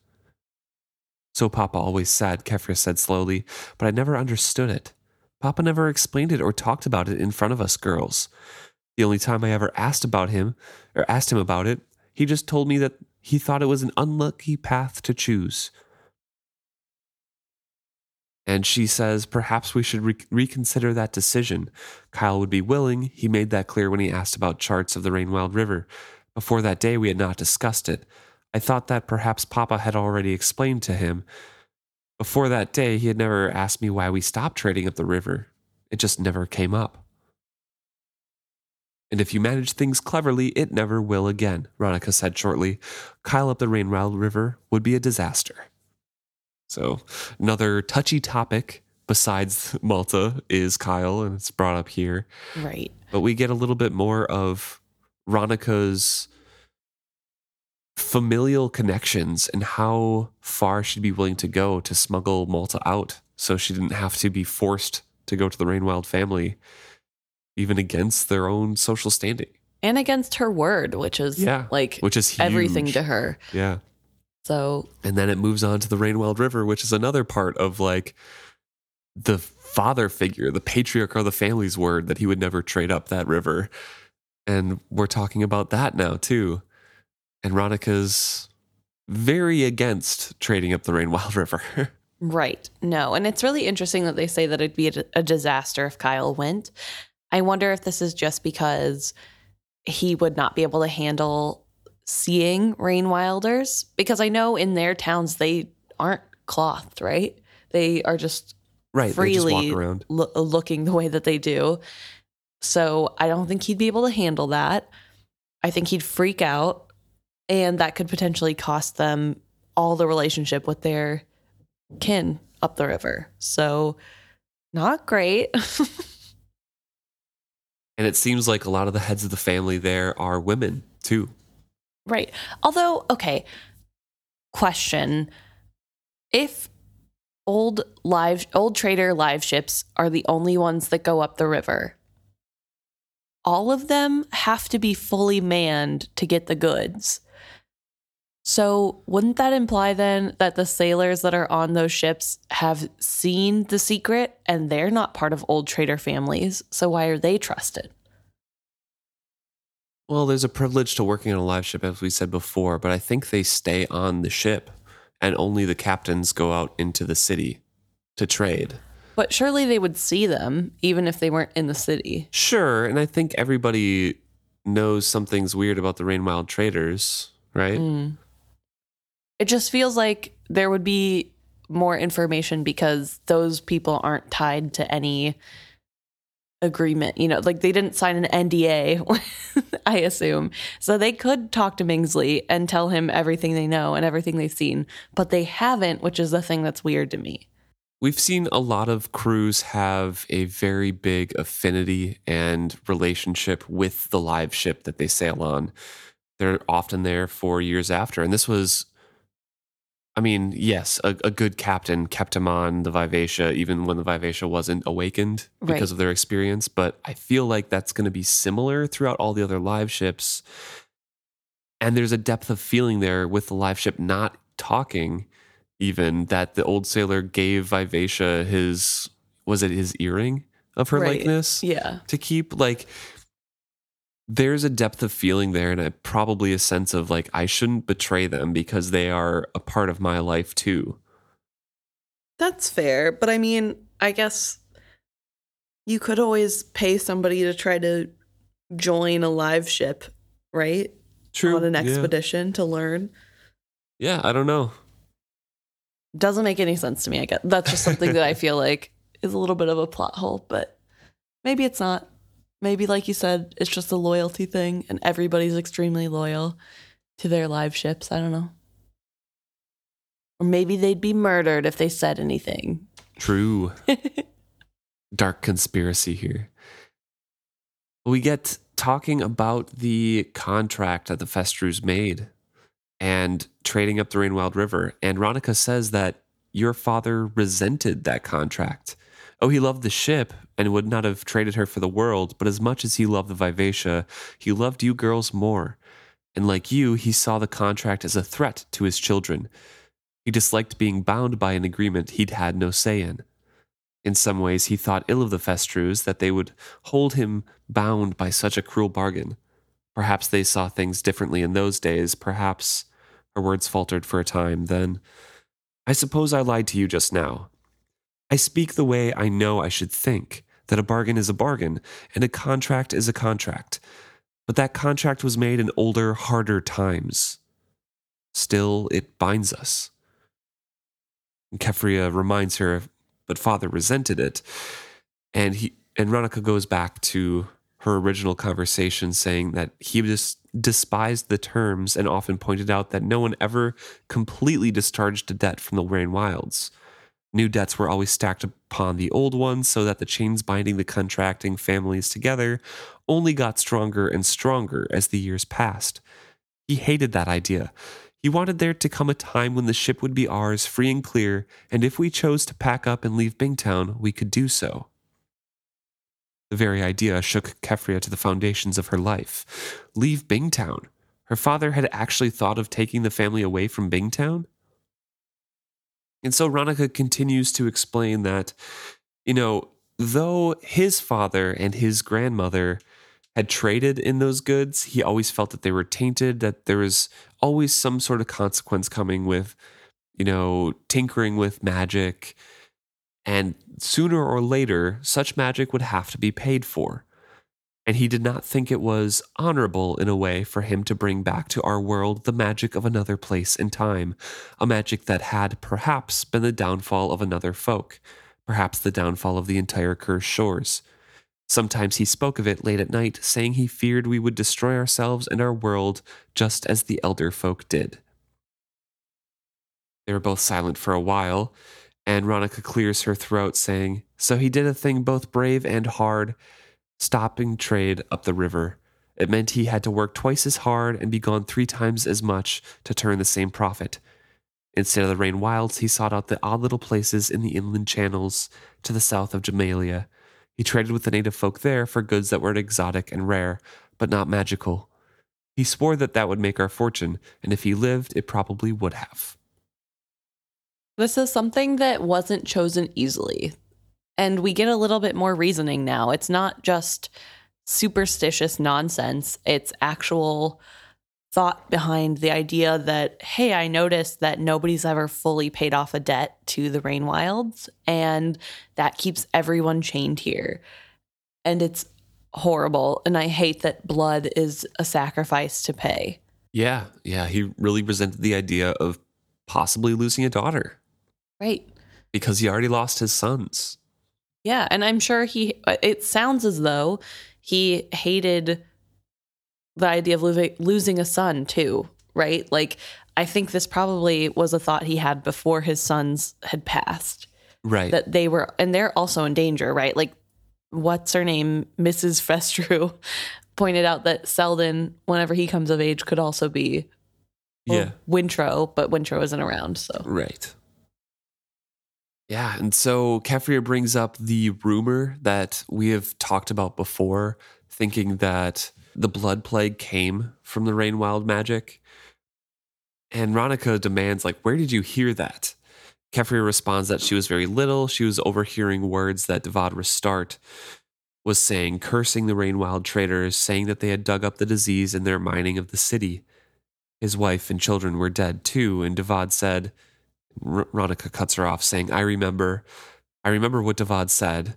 So Papa always said, Keffria said slowly, but I never understood it. Papa never explained it or talked about it in front of us girls. The only time I ever asked about him, or asked him about it, he just told me that he thought it was an unlucky path to choose. And she says, perhaps we should re- reconsider that decision. Kyle would be willing. He made that clear when he asked about charts of the Rainwild River. Before that day, we had not discussed it. I thought that perhaps Papa had already explained to him. Before that day, he had never asked me why we stopped trading up the river. It just never came up. And if you manage things cleverly, it never will again, Ronica said shortly. Kyle up the Rainwild River would be a disaster. So, another touchy topic besides Malta is Kyle, and it's brought up here.
Right.
But we get a little bit more of Ronica's familial connections and how far she'd be willing to go to smuggle Malta out so she didn't have to be forced to go to the Rainwild family, even against their own social standing.
And against her word, which is
Yeah,
like
Which is huge.
everything to her.
Yeah.
So
And then it moves on to the Rainwild River, which is another part of like the father figure, the patriarch of the family's word that he would never trade up that river. And we're talking about that now too. And Ronica's very against trading up the Rainwild (laughs) River.
Right. No. And it's really interesting that they say that it'd be a, a disaster if Kyle went. I wonder if this is just because he would not be able to handle seeing rain wilders because I know in their towns they aren't clothed, right? They are just
right.
freely
just
lo- looking the way that they do. So I don't think he'd be able to handle that. I think he'd freak out, and that could potentially cost them all the relationship with their kin up the river. So not great. (laughs)
And it seems like a lot of the heads of the family there are women too.
right. Although, okay, question. If old live old trader live ships are the only ones that go up the river, all of them have to be fully manned to get the goods. So, wouldn't that imply then that the sailors that are on those ships have seen the secret and they're not part of old trader families? So, why are they trusted?
Well, there's a privilege to working on a live ship, as we said before, but I think they stay on the ship and only the captains go out into the city to trade.
But surely they would see them even if they weren't in the city.
Sure, and I think everybody knows something's weird about the Rainwild traders, right?
Mm. It just feels like there would be more information because those people aren't tied to any agreement. You know, like they didn't sign an NDA, (laughs) I assume. So they could talk to Mingsley and tell him everything they know and everything they've seen, but they haven't, which is the thing that's weird to me.
We've seen a lot of crews have a very big affinity and relationship with the live ship that they sail on. They're often there for years after. And this was I mean, yes, a, a good captain kept him on the Vivacia even when the Vivacia wasn't awakened because of their experience. But I feel like that's going to be similar throughout all the other live ships. And there's a depth of feeling there with the live ship not talking, even that the old sailor gave Vivacia his, was it his earring of her
Right.
likeness?
Yeah.
to keep like there's a depth of feeling there and a, probably a sense of like I shouldn't betray them because they are a part of my life too.
That's fair, but I mean, I guess you could always pay somebody to try to join a live ship, right?
True.
On an
yeah.
expedition to learn.
Yeah, I don't know.
Doesn't make any sense to me. I guess that's just something that I (laughs) feel like is a little bit of a plot hole, but maybe it's not. Maybe, like you said, it's just a loyalty thing, and everybody's extremely loyal to their live ships. I don't know. Or maybe they'd be murdered if they said anything.
True. (laughs) Dark conspiracy here. We get talking about the contract that the Festrus made and trading up the Rainwild River. And Ronica says that your father resented that contract. Oh, he loved the ship and would not have traded her for the world, but as much as he loved the Vivacia, he loved you girls more. And like you, he saw the contract as a threat to his children. He disliked being bound by an agreement he'd had no say in. In some ways, he thought ill of the Festrus that they would hold him bound by such a cruel bargain. Perhaps they saw things differently in those days. Perhaps her words faltered for a time. Then, I suppose I lied to you just now. I speak the way I know I should think that a bargain is a bargain and a contract is a contract. But that contract was made in older, harder times. Still, it binds us. Keffria reminds her, but father resented it. And he and Ronica goes back to her original conversation saying that he just despised the terms and often pointed out that no one ever completely discharged a debt from the Rain Wilds. New debts were always stacked upon the old ones so that the chains binding the contracting families together only got stronger and stronger as the years passed. He hated that idea. He wanted there to come a time when the ship would be ours, free and clear, and if we chose to pack up and leave Bingtown, we could do so. The very idea shook Keffria to the foundations of her life. Leave Bingtown. Her father had actually thought of taking the family away from Bingtown? And so Ronica continues to explain that, you know, though his father and his grandmother had traded in those goods, he always felt that they were tainted, that there was always some sort of consequence coming with, you know, tinkering with magic. And sooner or later, such magic would have to be paid for. And he did not think it was honorable in a way for him to bring back to our world the magic of another place and time, a magic that had perhaps been the downfall of another folk, perhaps the downfall of the entire cursed shores. Sometimes he spoke of it late at night, saying he feared we would destroy ourselves and our world just as the elder folk did. They were both silent for a while, and Ronica clears her throat, saying, So he did a thing both brave and hard, stopping trade up the river. It meant he had to work twice as hard and be gone three times as much to turn the same profit. Instead of the rain wilds, he sought out the odd little places in the inland channels to the south of Jamaillia. He traded with the native folk there for goods that were exotic and rare, but not magical. He swore that that would make our fortune, and if he lived, it probably would have.
This is something that wasn't chosen easily. And we get a little bit more reasoning now. It's not just superstitious nonsense, it's actual thought behind the idea that, hey, I noticed that nobody's ever fully paid off a debt to the Rain Wilds, and that keeps everyone chained here. And it's horrible. And I hate that blood is a sacrifice to pay.
Yeah, yeah, he really resented the idea of possibly losing a daughter
Right.
because he already lost his sons.
Yeah, and I'm sure he. Uh, it sounds as though he hated the idea of losing losing a son too, right? Like I think this probably was a thought he had before his sons had passed.
Right.
That they were, and they're also in danger, right? Like what's her name, Mrs. Festru, (laughs) pointed out that Selden, whenever he comes of age, could also be or
Yeah.
Wintrow, but Wintrow isn't around. So
Right. Yeah, and so Keffria brings up the rumor that we have talked about before, thinking that the blood plague came from the rain wild magic. And Ronica demands, like, where did you hear that? Keffria responds that she was very little. She was overhearing words that Devad Restart was saying, cursing the rain wild traders, saying that they had dug up the disease in their mining of the city. His wife and children were dead too, and Devad said, R- Ronica cuts her off, saying, I remember, I remember what Devad said,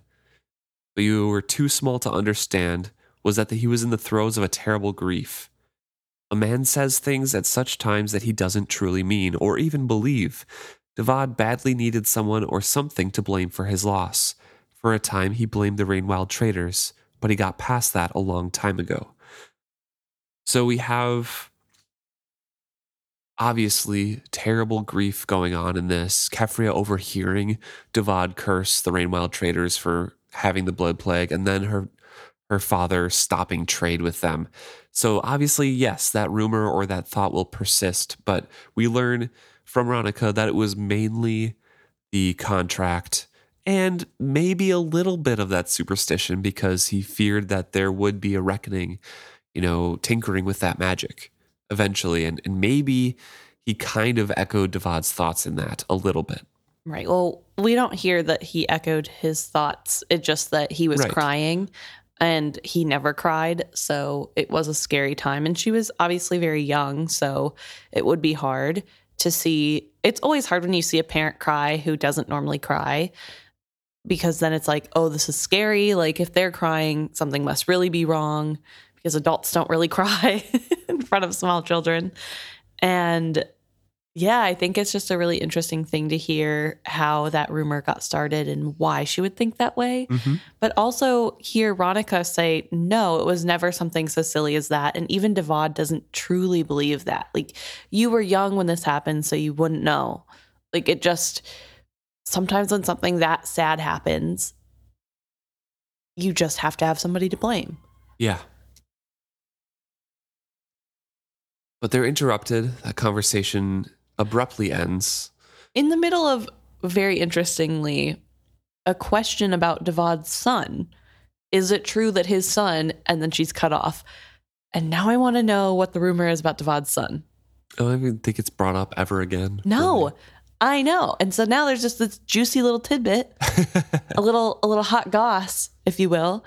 but you were too small to understand, was that he was in the throes of a terrible grief. A man says things at such times that he doesn't truly mean or even believe. Devad badly needed someone or something to blame for his loss. For a time, he blamed the Rainwild traders, but he got past that a long time ago. So we have obviously terrible grief going on in this. Keffria overhearing Devad curse the Rainwild traders for having the blood plague, and then her her father stopping trade with them. So obviously, yes, that rumor or that thought will persist, but we learn from Ronica that it was mainly the contract and maybe a little bit of that superstition because he feared that there would be a reckoning, you know, tinkering with that magic eventually. And, and maybe he kind of echoed Devad's thoughts in that a little bit.
Right. Well, we don't hear that he echoed his thoughts. It's just that he was
Right.
crying and he never cried. So it was a scary time. And she was obviously very young. So it would be hard to see. It's always hard when you see a parent cry who doesn't normally cry because then it's like, oh, this is scary. Like if they're crying, something must really be wrong because adults don't really (laughs) cry in front of small children. And yeah, I think it's just a really interesting thing to hear how that rumor got started and why she would think that way. Mm-hmm. But also hear Ronica say, no, it was never something so silly as that. And even Devad doesn't truly believe that. Like, you were young when this happened, so you wouldn't know. Like, it just, sometimes when something that sad happens, you just have to have somebody to blame.
Yeah. But they're interrupted. That conversation abruptly ends.
in the middle of very interestingly a question about Devad's son. Is it true that his son and then she's cut off? And now I want to know what the rumor is about Devad's son.
Oh, I don't even think it's brought up ever again.
No. I know. And so now there's just this juicy little tidbit, (laughs) a little a little hot goss, if you will,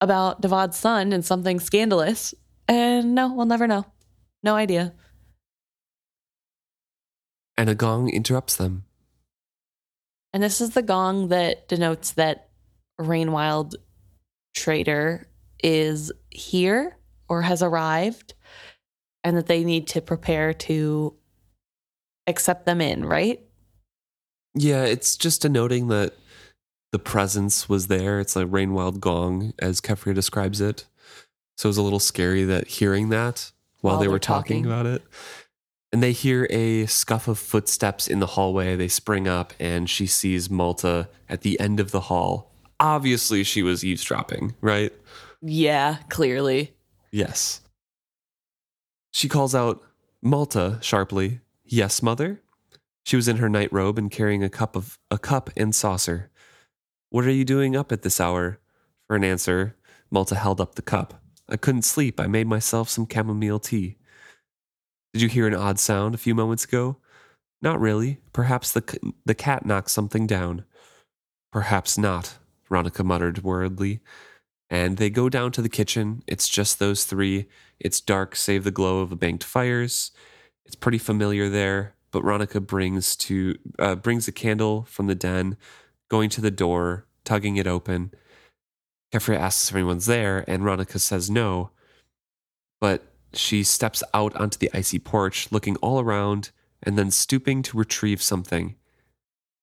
about Devad's son and something scandalous. And no, we'll never know. No idea.
And a gong interrupts them.
And this is the gong that denotes that Rainwild Trader is here or has arrived and that they need to prepare to accept them in, right?
Yeah, it's just denoting that the presence was there. It's like rainwild gong, as Keffria describes it. So it was a little scary that hearing that while,
While
they were talking,
talking.
about it. And they hear a scuff of footsteps in the hallway. They spring up and she sees Malta at the end of the hall. Obviously, she was eavesdropping, right?
Yeah, clearly.
Yes. She calls out Malta sharply. Yes, mother. She was in her night robe and carrying a cup of a cup and saucer. What are you doing up at this hour? For an answer, Malta held up the cup. I couldn't sleep. I made myself some chamomile tea. Did you hear an odd sound a few moments ago? Not really. Perhaps the c- the cat knocked something down. Perhaps not, Ronica muttered worriedly. And they go down to the kitchen. It's just those three. It's dark, save the glow of the banked fires. It's pretty familiar there. But Ronica brings to uh, brings a candle from the den, going to the door, tugging it open. Keffria asks if anyone's there, and Ronica says no. But she steps out onto the icy porch, looking all around, and then stooping to retrieve something.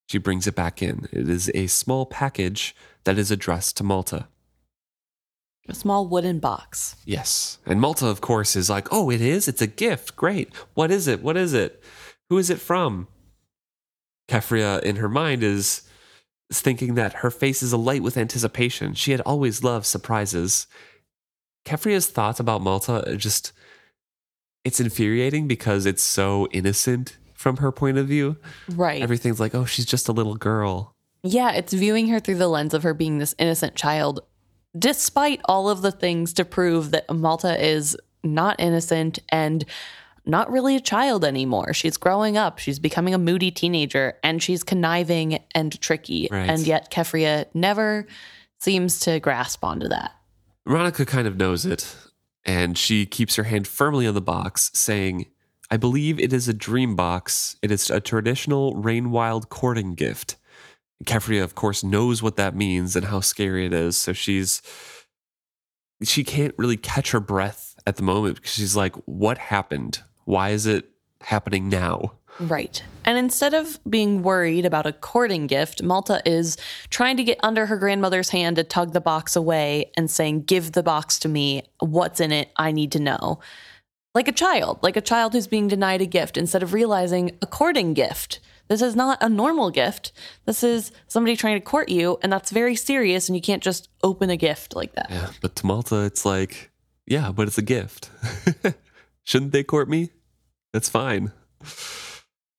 She brings it back in. It is a small package that is addressed to Malta.
A small wooden box.
Yes. And Malta, of course, is like, oh, it is? It's a gift. Great. What is it? What is it? Who is it from? Keffria, in her mind, is thinking that her face is alight with anticipation. She had always loved surprises. Keffria's thoughts about Malta are just it's infuriating because it's so innocent from her point of view.
Right.
Everything's like, oh, she's just a little girl.
yeah, it's viewing her through the lens of her being this innocent child, despite all of the things to prove that Malta is not innocent and not really a child anymore. She's growing up, she's becoming a moody teenager, and she's conniving and tricky.
Right.
And yet, Keffria never seems to grasp onto that.
Veronica kind of knows it, and she keeps her hand firmly on the box, saying, I believe it is a dream box. It is a traditional Rainwild courting gift. Keffria, of course, knows what that means and how scary it is. So she's she can't really catch her breath at the moment because she's like, What happened? Why is it happening now?
Right. And instead of being worried about a courting gift, Malta is trying to get under her grandmother's hand to tug the box away and saying, Give the box to me. What's in it? I need to know. Like a child, like a child who's being denied a gift instead of realizing a courting gift. This is not a normal gift. This is somebody trying to court you, and that's very serious, and you can't just open a gift like that.
Yeah, but to Malta, it's like, yeah, but it's a gift. (laughs) Shouldn't they court me? That's fine.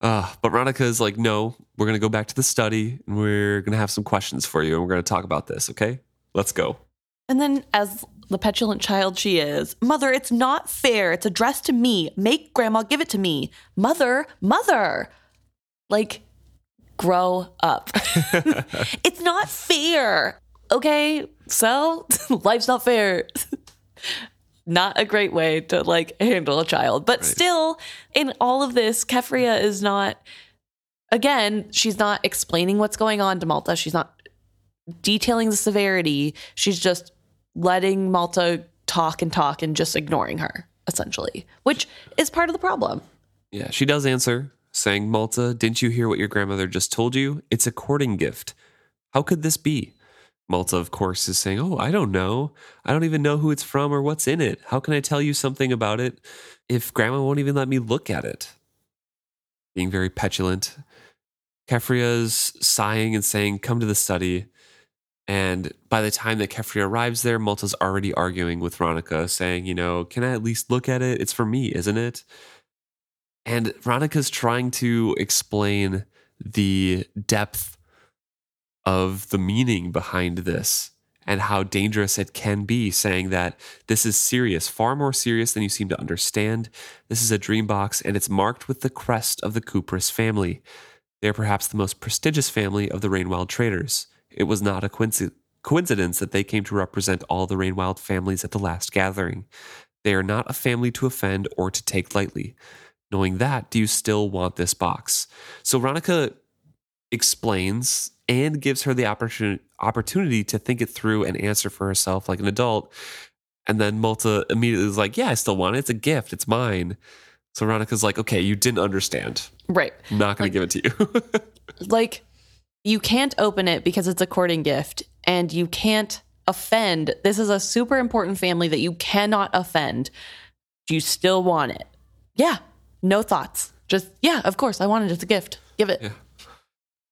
Uh, but Veronica is like, no, we're going to go back to the study and we're going to have some questions for you and we're going to talk about this, okay? Let's go.
And then, as the petulant child she is, Mother, it's not fair. It's addressed to me. Make grandma give it to me. Mother, mother. Like, grow up. (laughs) it's not fair. Okay, so (laughs) life's not fair. (laughs) not a great way to like handle a child. But
Right.
still, in all of this, Keffria is not, again, she's not explaining what's going on to Malta. She's not detailing the severity. She's just letting Malta talk and talk and just ignoring her, essentially, which is part of the problem.
Yeah, she does answer, saying, Malta, didn't you hear what your grandmother just told you? It's a courting gift. How could this be? Malta, of course, is saying, Oh, I don't know. I don't even know who it's from or what's in it. How can I tell you something about it if grandma won't even let me look at it? Being very petulant. Keffria's sighing and saying, Come to the study. And by the time that Keffria arrives there, Malta's already arguing with Veronica, saying, You know, can I at least look at it? It's for me, isn't it? And Veronica's trying to explain the depth of the meaning behind this and how dangerous it can be, saying that this is serious, far more serious than you seem to understand. This is a dream box, and it's marked with the crest of the Khuprus family. They are perhaps the most prestigious family of the Rainwild traders. It was not a coinci- coincidence that they came to represent all the Rainwild families at the last gathering. They are not a family to offend or to take lightly. Knowing that, do you still want this box? So Veronica explains and gives her the opportunity opportunity to think it through and answer for herself like an adult. And then Malta immediately is like, "Yeah, I still want it. It's a gift. It's mine." So Veronica's like, "Okay, you didn't understand.
Right.
I'm not going to give it to you." (laughs)
Like, you can't open it because it's a courting gift and you can't offend. This is a super important family that you cannot offend. Do you still want it? Yeah. No thoughts. Just, yeah, of course. I want it. It's a gift. Give it.
Yeah.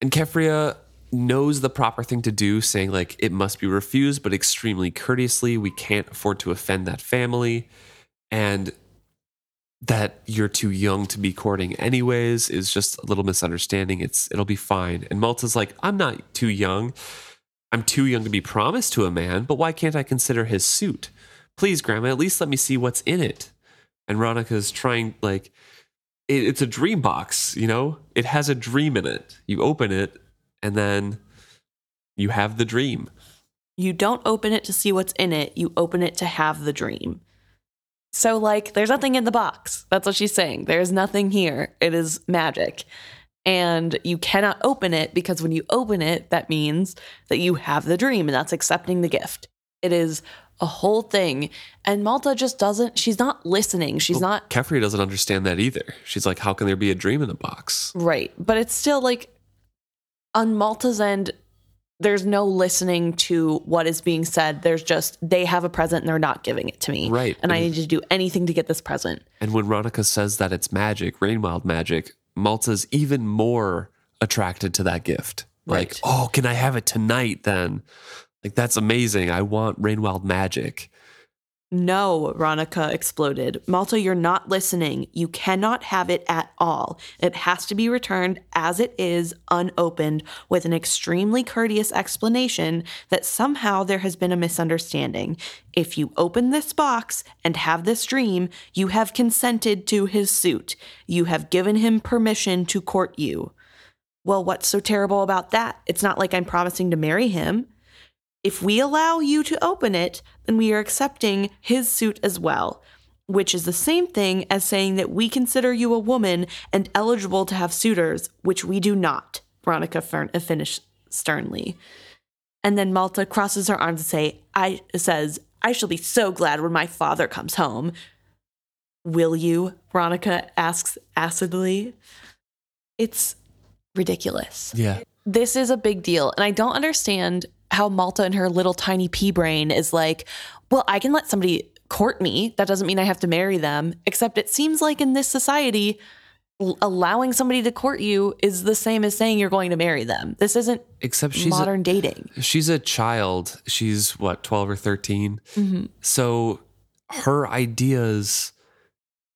And Keffria knows the proper thing to do, saying, like, it must be refused, but extremely courteously. We can't afford to offend that family. And that you're too young to be courting anyways is just a little misunderstanding. It's it'll be fine. And Malta's like, I'm not too young. I'm too young to be promised to a man, but why can't I consider his suit? Please, Grandma, at least let me see what's in it. And Veronica's trying like it, it's a dream box, you know? It has a dream in it. You open it and then you have the dream.
You don't open it to see what's in it, you open it to have the dream. So, like, there's nothing in the box. That's what she's saying. There's nothing here. It is magic. And you cannot open it because when you open it, that means that you have the dream, and that's accepting the gift. It is a whole thing. And Malta just doesn't, she's not listening. She's not
Kefri doesn't understand that either. She's like, how can there be a dream in the box?
right. But it's still like on Malta's end, there's no listening to what is being said. There's just they have a present and they're not giving it to me.
Right.
And I need to do anything to get this present.
And when Ronica says that it's magic, Rainwild magic, Malta's even more attracted to that gift. Like,
Right.
oh, can I have it tonight then? Like, that's amazing. I want Rainwild magic.
No, Ronica exploded. Malta, you're not listening. You cannot have it at all. It has to be returned as it is, unopened, with an extremely courteous explanation that somehow there has been a misunderstanding. If you open this box and have this dream, you have consented to his suit. You have given him permission to court you. Well, what's so terrible about that? It's not like I'm promising to marry him. If we allow you to open it, then we are accepting his suit as well, which is the same thing as saying that we consider you a woman and eligible to have suitors, which we do not, Veronica Fern- uh, finished sternly. And then Malta crosses her arms and say, I says, I shall be so glad when my father comes home. Will you? Veronica asks acidly. It's ridiculous.
Yeah.
This is a big deal. And I don't understand how Malta and her little tiny pea brain is like, well, I can let somebody court me. That doesn't mean I have to marry them. Except it seems like in this society, allowing somebody to court you is the same as saying you're going to marry them. This isn't
Except she's
modern dating.
A, she's a child. She's what, 12 or 13?
Mhm.
So her ideas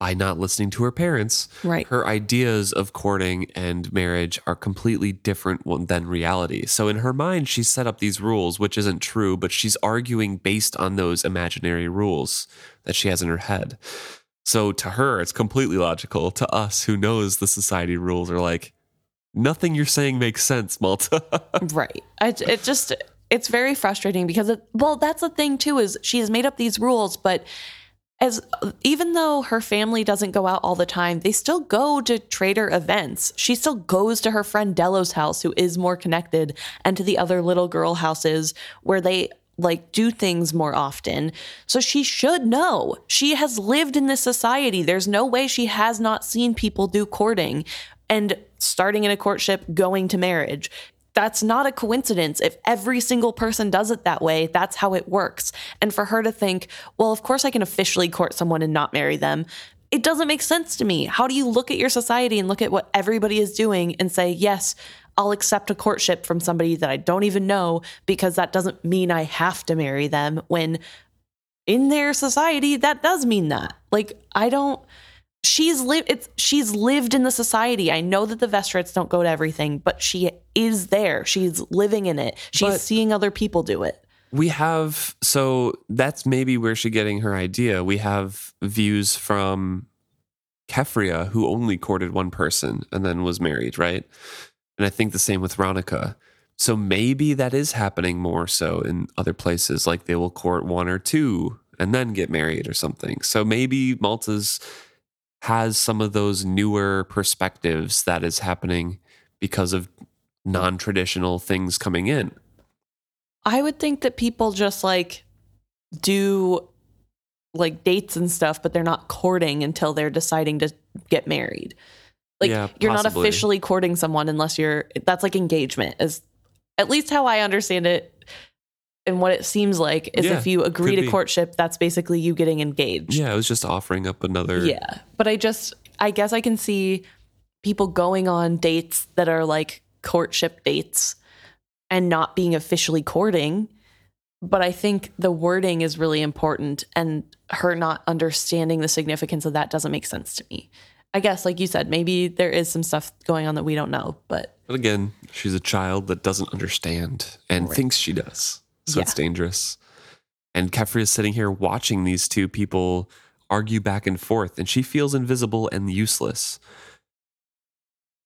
by not listening to her parents,
Right.
her ideas of courting and marriage are completely different than reality. So in her mind, she's set up these rules, which isn't true, but she's arguing based on those imaginary rules that she has in her head. So to her, it's completely logical. To us, who knows the society rules, are like, nothing you're saying makes sense, Malta. (laughs)
Right. I, it just it's very frustrating because it, well, that's the thing too is she has made up these rules, but as even though her family doesn't go out all the time, they still go to trader events. She still goes to her friend Delo's house, who is more connected, and to the other little girl houses where they like do things more often. So she should know. She has lived in this society. There's no way she has not seen people do courting and starting in a courtship, going to marriage. That's not a coincidence. If every single person does it that way, that's how it works. And for her to think, well, of course I can officially court someone and not marry them, it doesn't make sense to me. How do you look at your society and look at what everybody is doing and say, yes, I'll accept a courtship from somebody that I don't even know because that doesn't mean I have to marry them when in their society that does mean that. Like I don't she's lived it's she's lived in the society. I know that the Vestrits don't go to everything, but she is there. She's living in it. She's
But-
seeing other people do it.
We have so that's maybe where she's getting her idea. We have views from Keffria, who only courted one person and then was married, right? And I think the same with Ronica. So maybe that is happening more so in other places, like they will court one or two and then get married or something. So maybe Malta's has some of those newer perspectives that is happening because of non-traditional things coming in.
I would think that people just like do like dates and stuff, but they're not courting until they're deciding to get married. Like
Yeah,
you're not officially courting someone unless you're that's like engagement is at least how I understand it and what it seems like is
Yeah,
if you agree to
be.
courtship, that's basically you getting engaged.
Yeah, it was just offering up another.
Yeah. But I just, I guess I can see people going on dates that are like courtship dates and not being officially courting. But I think the wording is really important and her not understanding the significance of that doesn't make sense to me. I guess, like you said, maybe there is some stuff going on that we don't know, but
But again, she's a child that doesn't understand and
Right.
thinks she does. So it's dangerous. And Keffria is sitting here watching these two people argue back and forth, and she feels invisible and useless.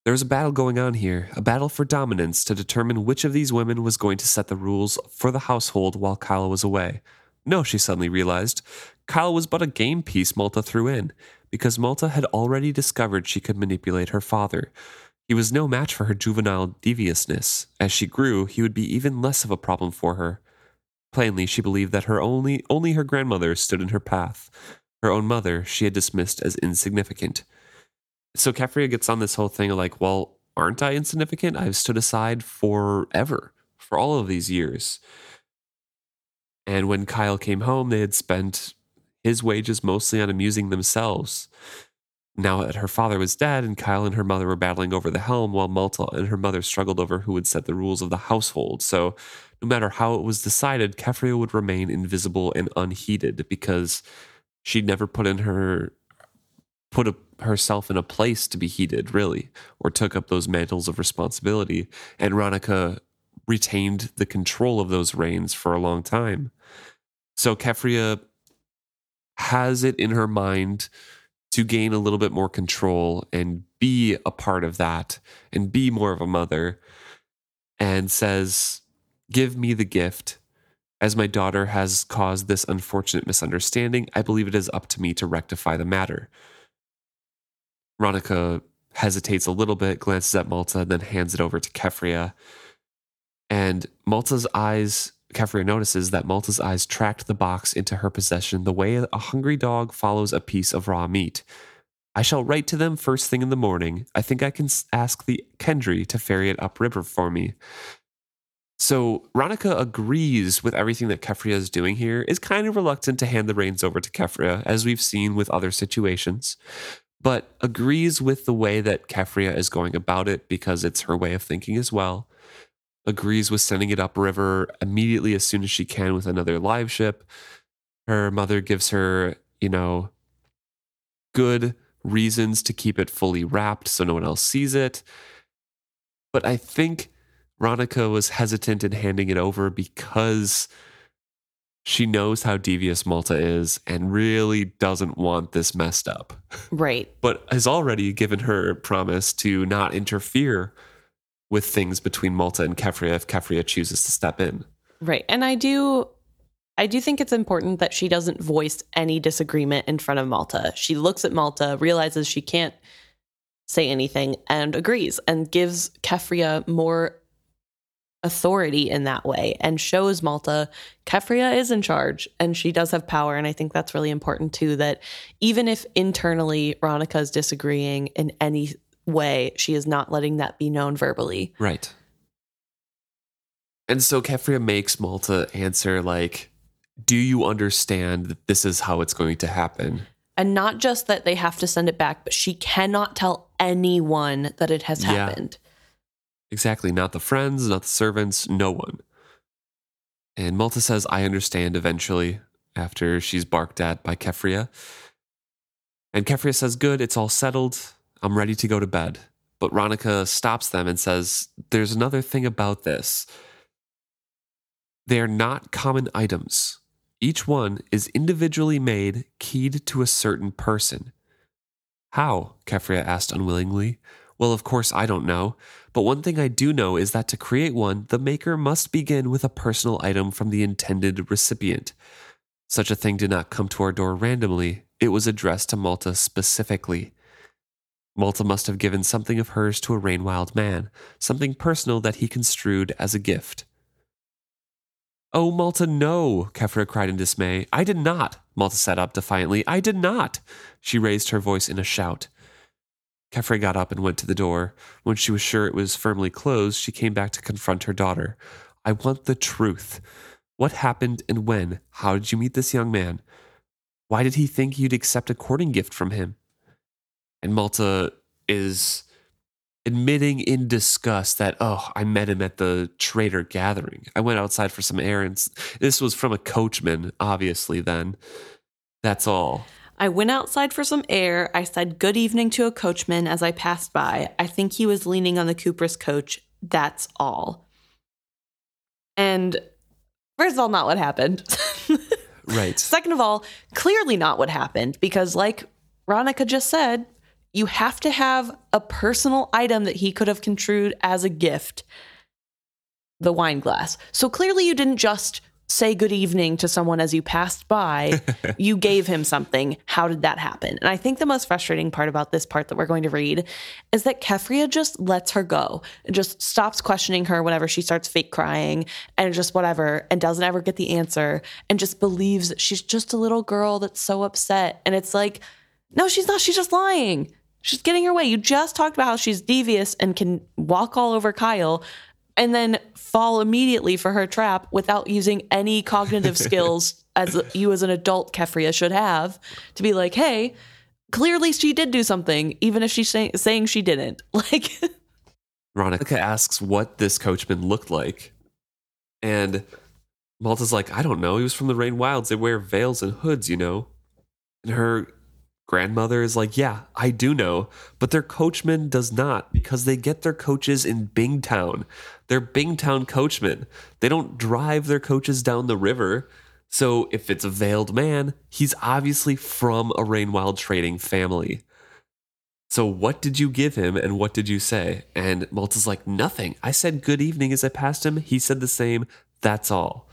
There's a battle going on here, a battle for dominance to determine which of these women was going to set the rules for the household while Kyle was away. No, she suddenly realized, Kyle was but a game piece Malta threw in, because Malta had already discovered she could manipulate her father. He was no match for her juvenile deviousness. As she grew, he would be even less of a problem for her. Plainly, she believed that her only only her grandmother stood in her path. Her own mother she had dismissed as insignificant. So Keffria gets on this whole thing of like, well, aren't I insignificant? I've stood aside forever, for all of these years. And when Kyle came home, they had spent his wages mostly on amusing themselves. Now that her father was dead and Kyle and her mother were battling over the helm while Malta and her mother struggled over who would set the rules of the household. So no matter how it was decided, Keffria would remain invisible and unheeded because she'd never put in her put a, herself in a place to be heeded, really, or took up those mantles of responsibility. And Ronica retained the control of those reins for a long time. So Keffria has it in her mind to gain a little bit more control and be a part of that and be more of a mother and says, Give me the gift. As my daughter has caused this unfortunate misunderstanding, I believe it is up to me to rectify the matter. Ronica hesitates a little bit, glances at Malta, then hands it over to Keffria. And Malta's eyes, Keffria notices that Malta's eyes tracked the box into her possession the way a hungry dog follows a piece of raw meat. I shall write to them first thing in the morning. I think I can ask the Kendry to ferry it upriver for me. So Ronica agrees with everything that Keffria is doing here, is kind of reluctant to hand the reins over to Keffria, as we've seen with other situations, but agrees with the way that Keffria is going about it because it's her way of thinking as well. Agrees with sending it upriver immediately as soon as she can with another live ship. Her mother gives her, you know, good reasons to keep it fully wrapped so no one else sees it. But I think Ronica was hesitant in handing it over because she knows how devious Malta is and really doesn't want this messed up.
Right. (laughs)
But has already given her promise to not interfere with things between Malta and Keffria if Keffria chooses to step in.
Right. And I do I do think it's important that she doesn't voice any disagreement in front of Malta. She looks at Malta, realizes she can't say anything and agrees and gives Keffria more authority in that way and shows Malta Keffria is in charge and she does have power. And I think that's really important too that even if internally Ronica is disagreeing in any way, she is not letting that be known verbally.
Right. And so Keffria makes Malta answer like, Do you understand that this is how it's going to happen?
And not just that they have to send it back, but she cannot tell anyone that it has
Yeah.
happened.
Exactly. Not the friends, not the servants, no one. And Malta says, I understand eventually, after she's barked at by Keffria. And Keffria says, Good, it's all settled. I'm ready to go to bed. But Ronica stops them and says, There's another thing about this. They're not common items. Each one is individually made, keyed to a certain person. How? Keffria asked unwillingly. Well, of course, I don't know. But one thing I do know is that to create one, the maker must begin with a personal item from the intended recipient. Such a thing did not come to our door randomly, it was addressed to Malta specifically. Malta must have given something of hers to a Rainwild man, something personal that he construed as a gift. Oh, Malta, no, Keffria cried in dismay. I did not. Malta sat up defiantly. I did not. She raised her voice in a shout. Keffria got up and went to the door. When she was sure it was firmly closed, she came back to confront her daughter. I want the truth. What happened and when? How did you meet this young man? Why did he think you'd accept a courting gift from him? And Malta is admitting in disgust that, oh, I met him at the trader gathering. I went outside for some errands. This was from a coachman, obviously, then. That's all.
I went outside for some air. I said good evening to a coachman as I passed by. I think he was leaning on the Cooper's coach. That's all. And first of all, not what happened. (laughs)
Right.
Second of all, clearly not what happened because, like Ronica just said, you have to have a personal item that he could have construed as a gift the wine glass. So clearly, you didn't just say good evening to someone as you passed by. (laughs) you gave him something. How did that happen? And I think the most frustrating part about this part that we're going to read is that Keffria just lets her go and just stops questioning her whenever she starts fake crying and just whatever and doesn't ever get the answer and just believes she's just a little girl that's so upset. And it's like, no, she's not. She's just lying. She's getting her way. You just talked about how she's devious and can walk all over Kyle and then fall immediately for her trap without using any cognitive (laughs) skills as you as an adult Keffria should have to be like, hey,
clearly she did do something, even if she's say- saying she didn't. (laughs) Like,
Veronica asks what this coachman looked like. And Malta's like, I don't know. He was from the Rain Wilds. They wear veils and hoods, you know? And her grandmother is like, Yeah, I do know. But their coachman does not because they get their coaches in Bingtown. They're Bingtown coachmen. They don't drive their coaches down the river. So if it's a veiled man, he's obviously from a Rainwild trading family. So what did you give him and what did you say? And Malta's like, nothing. I said good evening as I passed him. He said the same. That's all.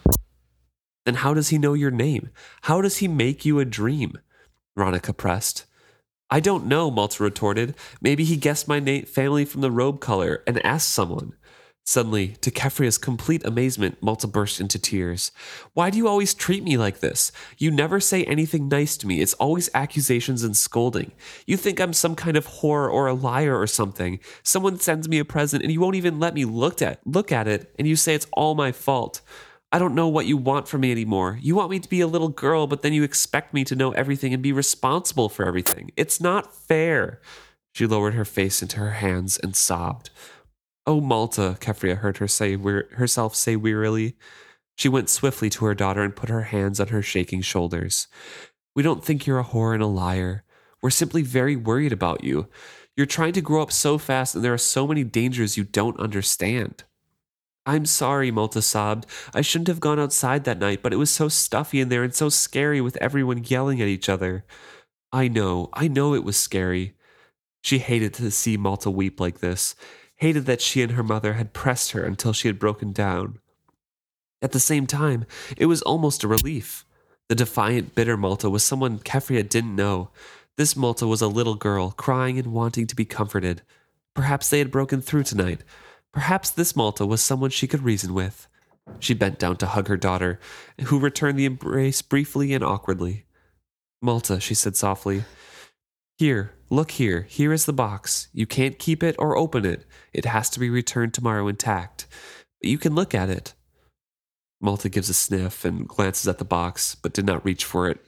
Then how does he know your name? How does he make you a dream? Ronica pressed. I don't know, Malta retorted. Maybe he guessed my na- family from the robe color and asked someone. Suddenly, to Keffria's complete amazement, Malta burst into tears. Why do you always treat me like this? You never say anything nice to me. It's always accusations and scolding. You think I'm some kind of whore or a liar or something. Someone sends me a present and you won't even let me look at look at it, and you say it's all my fault. I don't know what you want from me anymore. You want me to be a little girl, but then you expect me to know everything and be responsible for everything. It's not fair. She lowered her face into her hands and sobbed. Oh, Malta, Keffria heard her say herself say wearily. She went swiftly to her daughter and put her hands on her shaking shoulders. We don't think you're a whore and a liar. We're simply very worried about you. You're trying to grow up so fast, and there are so many dangers you don't understand. I'm sorry, Malta sobbed. I shouldn't have gone outside that night, but it was so stuffy in there and so scary with everyone yelling at each other. I know, I know it was scary. She hated to see Malta weep like this, hated that she and her mother had pressed her until she had broken down. At the same time, it was almost a relief. The defiant, bitter Malta was someone Keffria didn't know. This Malta was a little girl, crying and wanting to be comforted. Perhaps they had broken through tonight. Perhaps this Malta was someone she could reason with. She bent down to hug her daughter, who returned the embrace briefly and awkwardly. Malta, she said softly, Here, look here, here is the box. You can't keep it or open it. It has to be returned tomorrow intact. But you can look at it. Malta gives a sniff and glances at the box, but did not reach for it.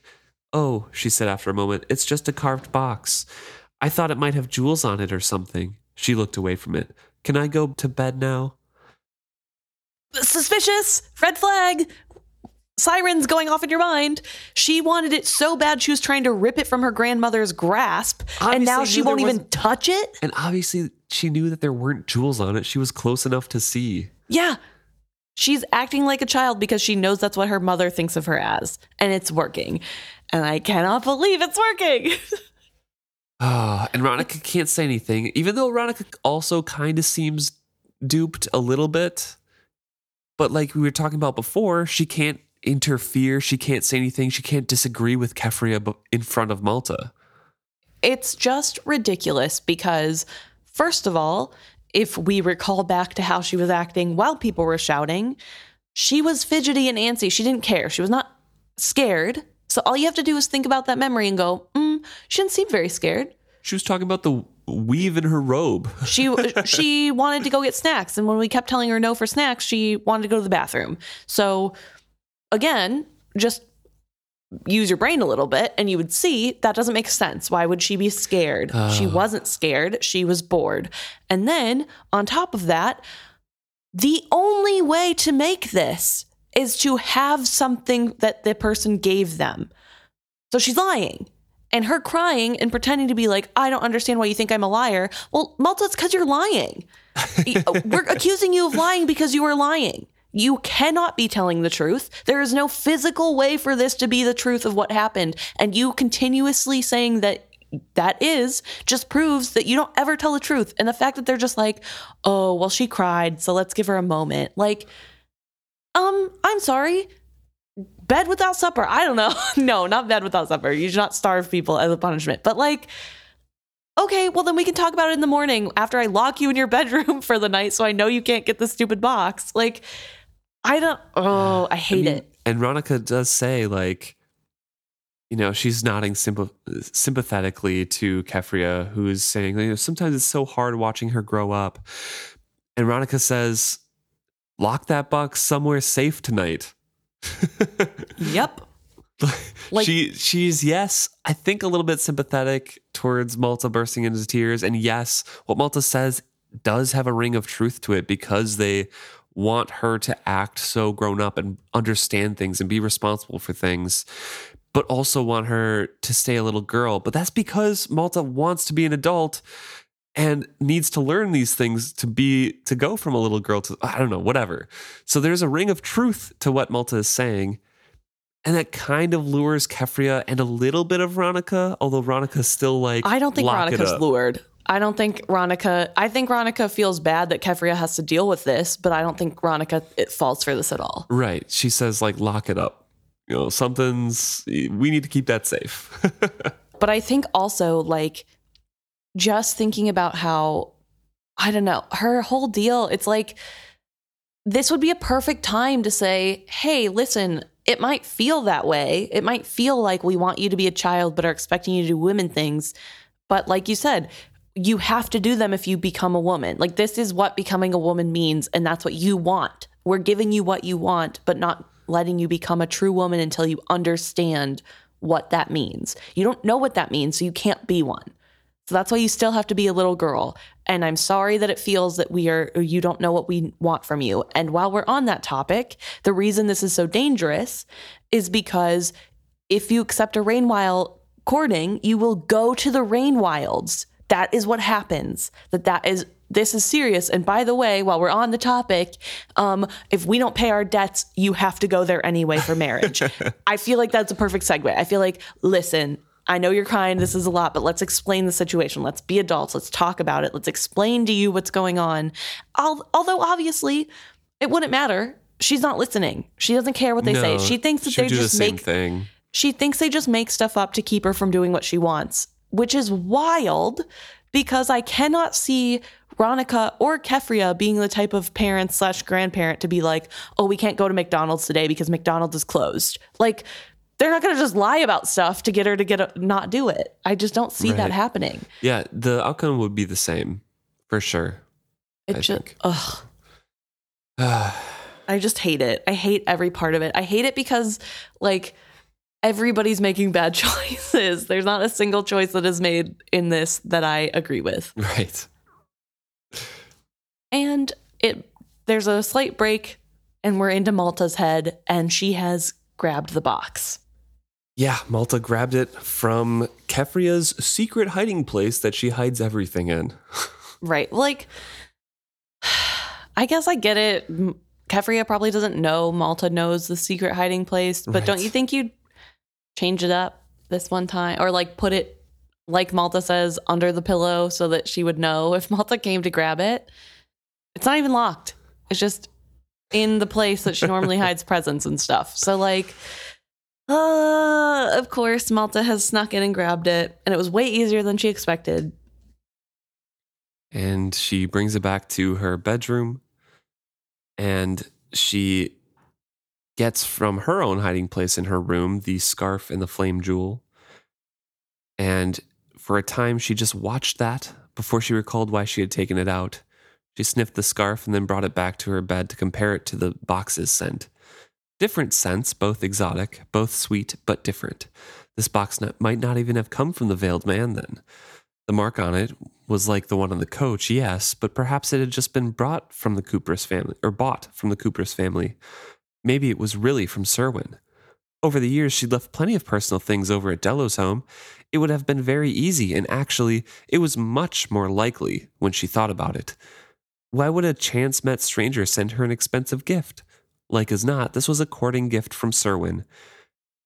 Oh, she said after a moment, it's just a carved box. I thought it might have jewels on it or something. She looked away from it. Can I go to bed now?
Suspicious! Red flag! Sirens going off in your mind. She wanted it so bad she was trying to rip it from her grandmother's grasp, and now she won't even touch it?
And obviously, she knew that there weren't jewels on it. She was close enough to see.
Yeah. She's acting like a child because she knows that's what her mother thinks of her as, and it's working. And I cannot believe it's working. (laughs)
Ah, and Ronica can't say anything, even though Ronica also kind of seems duped a little bit. But like we were talking about before, she can't interfere. She can't say anything. She can't disagree with Keffria bu- in front of Malta.
it's just ridiculous because, first of all, if we recall back to how she was acting while people were shouting, she was fidgety and antsy. She didn't care. She was not scared. So all you have to do is think about that memory and go, mm, she didn't seem very scared.
She was talking about the weave in her robe.
She (laughs) she wanted to go get snacks, and when we kept telling her no for snacks, she wanted to go to the bathroom. So again, just use your brain a little bit, and you would see that doesn't make sense. Why would she be scared? She
Oh.
wasn't scared. She was bored. And then on top of that, the only way to make this is to have something that the person gave them. So she's lying. And her crying and pretending to be like, I don't understand why you think I'm a liar. Well, Malta, it's because you're lying. Uh, (laughs) we're accusing you of lying because you are lying. You cannot be telling the truth. There is no physical way for this to be the truth of what happened. And you continuously saying that that is just proves that you don't ever tell the truth. And the fact that they're just like, oh, well, she cried, so let's give her a moment. Like, um, I'm sorry. Bed without supper. I don't know. (laughs) no, not bed without supper. You should not starve people as a punishment. But like, okay, well then we can talk about it in the morning after I lock you in your (laughs) bedroom for the night so I know you can't get the stupid box. Like, I don't (sighs) oh, I hate
mean,
it.
And Ronica does say, like, you know, she's nodding sympath- sympathetically to Keffria, who's saying, you know, sometimes it's so hard watching her grow up. And Ronica says, lock that box somewhere safe tonight.
Yep. (laughs) Like-
she she's yes, I think a little bit sympathetic towards Malta bursting into tears. And yes, what Malta says does have a ring of truth to it because they want her to act so grown up and understand things and be responsible for things, but also want her to stay a little girl. But that's because Malta wants to be an adult and needs to learn these things to be to go from a little girl to I don't know, whatever. So there's a ring of truth to what Malta is saying. And that kind of lures Keffria and a little bit of Ronica, although Ronica's still like
I don't think Ronica's lured. I don't think Ronica. I think Ronica feels bad that Keffria has to deal with this, but I don't think Ronica it falls for this at all.
Right. She says like lock it up. You know, something's we need to keep that safe. (laughs)
But I think also like just thinking about how I don't know her whole deal. It's like this would be a perfect time to say, "Hey, listen." It might feel that way. It might feel like we want you to be a child, but are expecting you to do women things. But like you said, you have to do them if you become a woman. Like this is what becoming a woman means, and that's what you want. We're giving you what you want, but not letting you become a true woman until you understand what that means. You don't know what that means, so you can't be one. So that's why you still have to be a little girl. And I'm sorry that it feels that we are, you don't know what we want from you. And while we're on that topic, the reason this is so dangerous is because if you accept a rain wild courting, you will go to the rain wilds. That is what happens. That that is this is serious. And by the way, while we're on the topic, um, if we don't pay our debts, you have to go there anyway for marriage. (laughs) I feel like that's a perfect segue. I feel like, listen, I know you're crying. This is a lot, but let's explain the situation. Let's be adults. Let's talk about it. Let's explain to you what's going on. Al- although obviously, it wouldn't matter. She's not listening. She doesn't care what they say. She thinks that they just
the
make
thing.
she thinks they just make stuff up to keep her from doing what she wants, which is wild because I cannot see Ronica or Keffria being the type of parent slash grandparent to be like, oh, we can't go to McDonald's today because McDonald's is closed. Like, they're not going to just lie about stuff to get her to get a, not do it. I just don't see that happening.
Yeah, the outcome would be the same for sure.
It
I
just,
think.
ugh. (sighs) I just hate it. I hate every part of it. I hate it because like everybody's making bad (laughs) choices. There's not a single choice that is made in this that I agree with.
right.
And it there's a slight break and we're into Malta's head and she has grabbed the box.
Yeah, Malta grabbed it from Keffria's secret hiding place that she hides everything in. (laughs)
Right. Like (sighs) I guess I get it. Keffria probably doesn't know Malta knows the secret hiding place, but don't you think you'd change it up this one time or like put it like Malta says under the pillow so that she would know if Malta came to grab it? It's not even locked. It's just in the place that she normally (laughs) hides presents and stuff. So like uh of course Malta has snuck in and grabbed it and it was way easier than she expected.
and she brings it back to her bedroom and she gets from her own hiding place in her room the scarf and the flame jewel. And for a time she just watched that before she recalled why she had taken it out. She sniffed the scarf and then brought it back to her bed to compare it to the box's scent different scents both exotic both sweet but different this box not, might not even have come from the veiled man then the mark on it was like the one on the coach, yes, but perhaps it had just been brought from the Cooper's family, or bought from the Cooper's family. Maybe it was really from Cerwin. Over the years, she'd left plenty of personal things over at Delo's home. It would have been very easy, and actually, it was much more likely when she thought about it. Why would a chance met stranger send her an expensive gift? Like as not, this was a courting gift from Cerwin.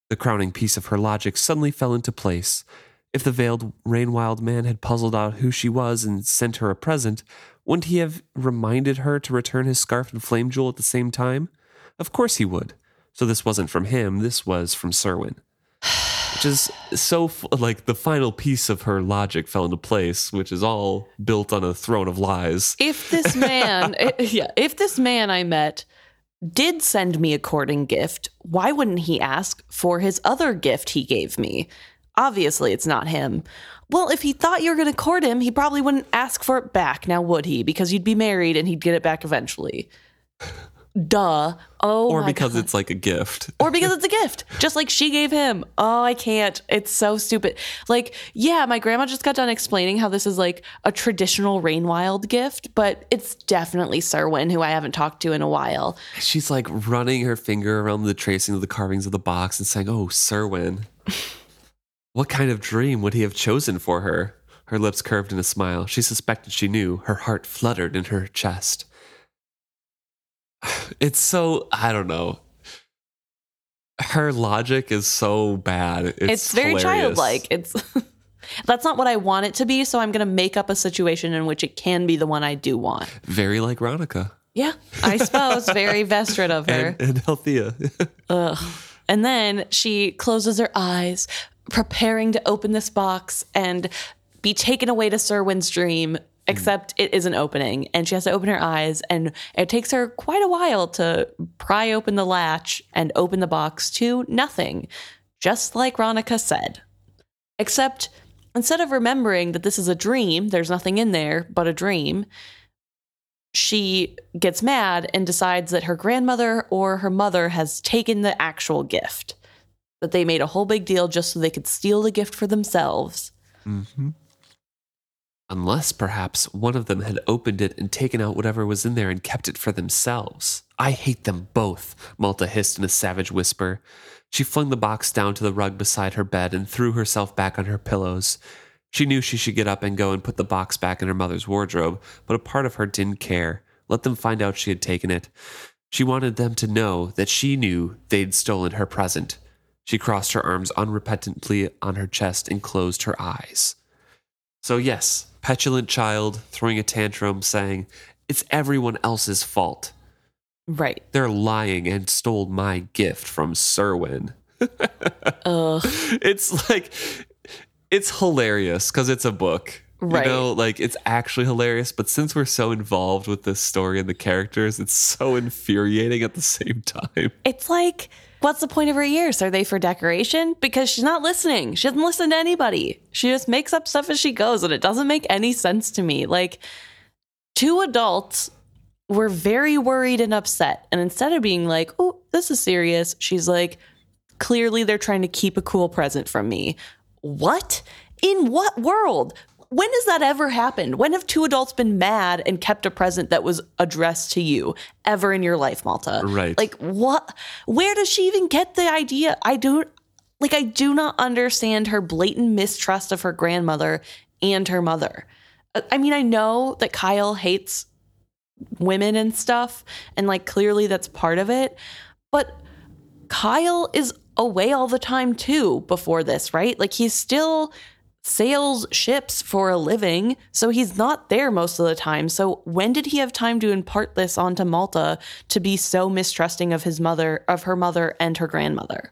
The crowning piece of her logic suddenly fell into place. If the veiled Rainwild man had puzzled out who she was and sent her a present, wouldn't he have reminded her to return his scarf and flame jewel at the same time? Of course he would. So this wasn't from him, this was from Cerwin. (sighs) Which is so, like, the final piece of her logic fell into place, which is all built on a throne of lies.
if this man (laughs) eh, yeah if this man i met did send me a courting gift why wouldn't he ask for his other gift he gave me? Obviously it's not him. Well if he thought you were going to court him he probably wouldn't ask for it back. Now would he? Because you'd be married and he'd get it back eventually duh. Oh,
or because
God.
it's like a gift.
or because it's a gift, just like she gave him. Oh, I can't. It's so stupid. Like, yeah, my grandma just got done explaining how this is like a traditional Rainwild gift, but it's definitely Cerwin, who I haven't talked to in a while.
She's like running her finger around the tracing of the carvings of the box and saying, Oh, Cerwin. (laughs) what kind of dream would he have chosen for her? Her lips curved in a smile. She suspected she knew. Her heart fluttered in her chest. (sighs) It's so, I don't know. Her logic is so bad. It's,
It's, very
hilarious.
childlike. It's (laughs) that's not what I want it to be, so I'm going to make up a situation in which it can be the one I do want.
Very like Ronica
Yeah, I suppose (laughs) very Vestrit of her.
and, and Althea. (laughs)
Ugh. And then she closes her eyes, preparing to open this box and be taken away to Cerwin's dream, except it isn't opening. And she has to open her eyes, and it takes her quite a while to pry open the latch and open the box to nothing, just like Ronica said. Except instead of remembering that this is a dream, there's nothing in there but a dream, she gets mad and decides that her grandmother or her mother has taken the actual gift. That they made a whole big deal just so they could steal the gift for themselves.
hmm Unless perhaps one of them had opened it and taken out whatever was in there and kept it for themselves. I hate them both, Malta hissed in a savage whisper. She flung the box down to the rug beside her bed and threw herself back on her pillows. She knew she should get up and go and put the box back in her mother's wardrobe, but a part of her didn't care. Let them find out she had taken it. She wanted them to know that she knew they'd stolen her present. She crossed her arms unrepentantly on her chest and closed her eyes. So, yes, petulant child throwing a tantrum saying, It's everyone else's fault.
Right.
They're lying and stole my gift from Cerwin. (laughs)
Ugh.
It's like, it's hilarious because it's a book.
Right.
You know, like it's actually hilarious, but since we're so involved with this story and the characters, it's so infuriating at the same time.
It's like, what's the point of her ears? Are they for decoration? Because she's not listening. She doesn't listen to anybody. She just makes up stuff as she goes, and it doesn't make any sense to me. Like, two adults were very worried and upset. And instead of being like, oh, this is serious, she's like, clearly they're trying to keep a cool present from me. What? In what world? When has that ever happened? When have two adults been mad and kept a present that was addressed to you ever in your life, Malta?
Right.
Like what? Where does she even get the idea? I don't like I do not understand her blatant mistrust of her grandmother and her mother. I- I mean, I know that Kyle hates women and stuff, and like clearly that's part of it, but Kyle is away all the time too before this, right? Like he's still sails ships for a living, so he's not there most of the time. So when did he have time to impart this onto Malta to be so mistrusting of his mother, of her mother and her grandmother?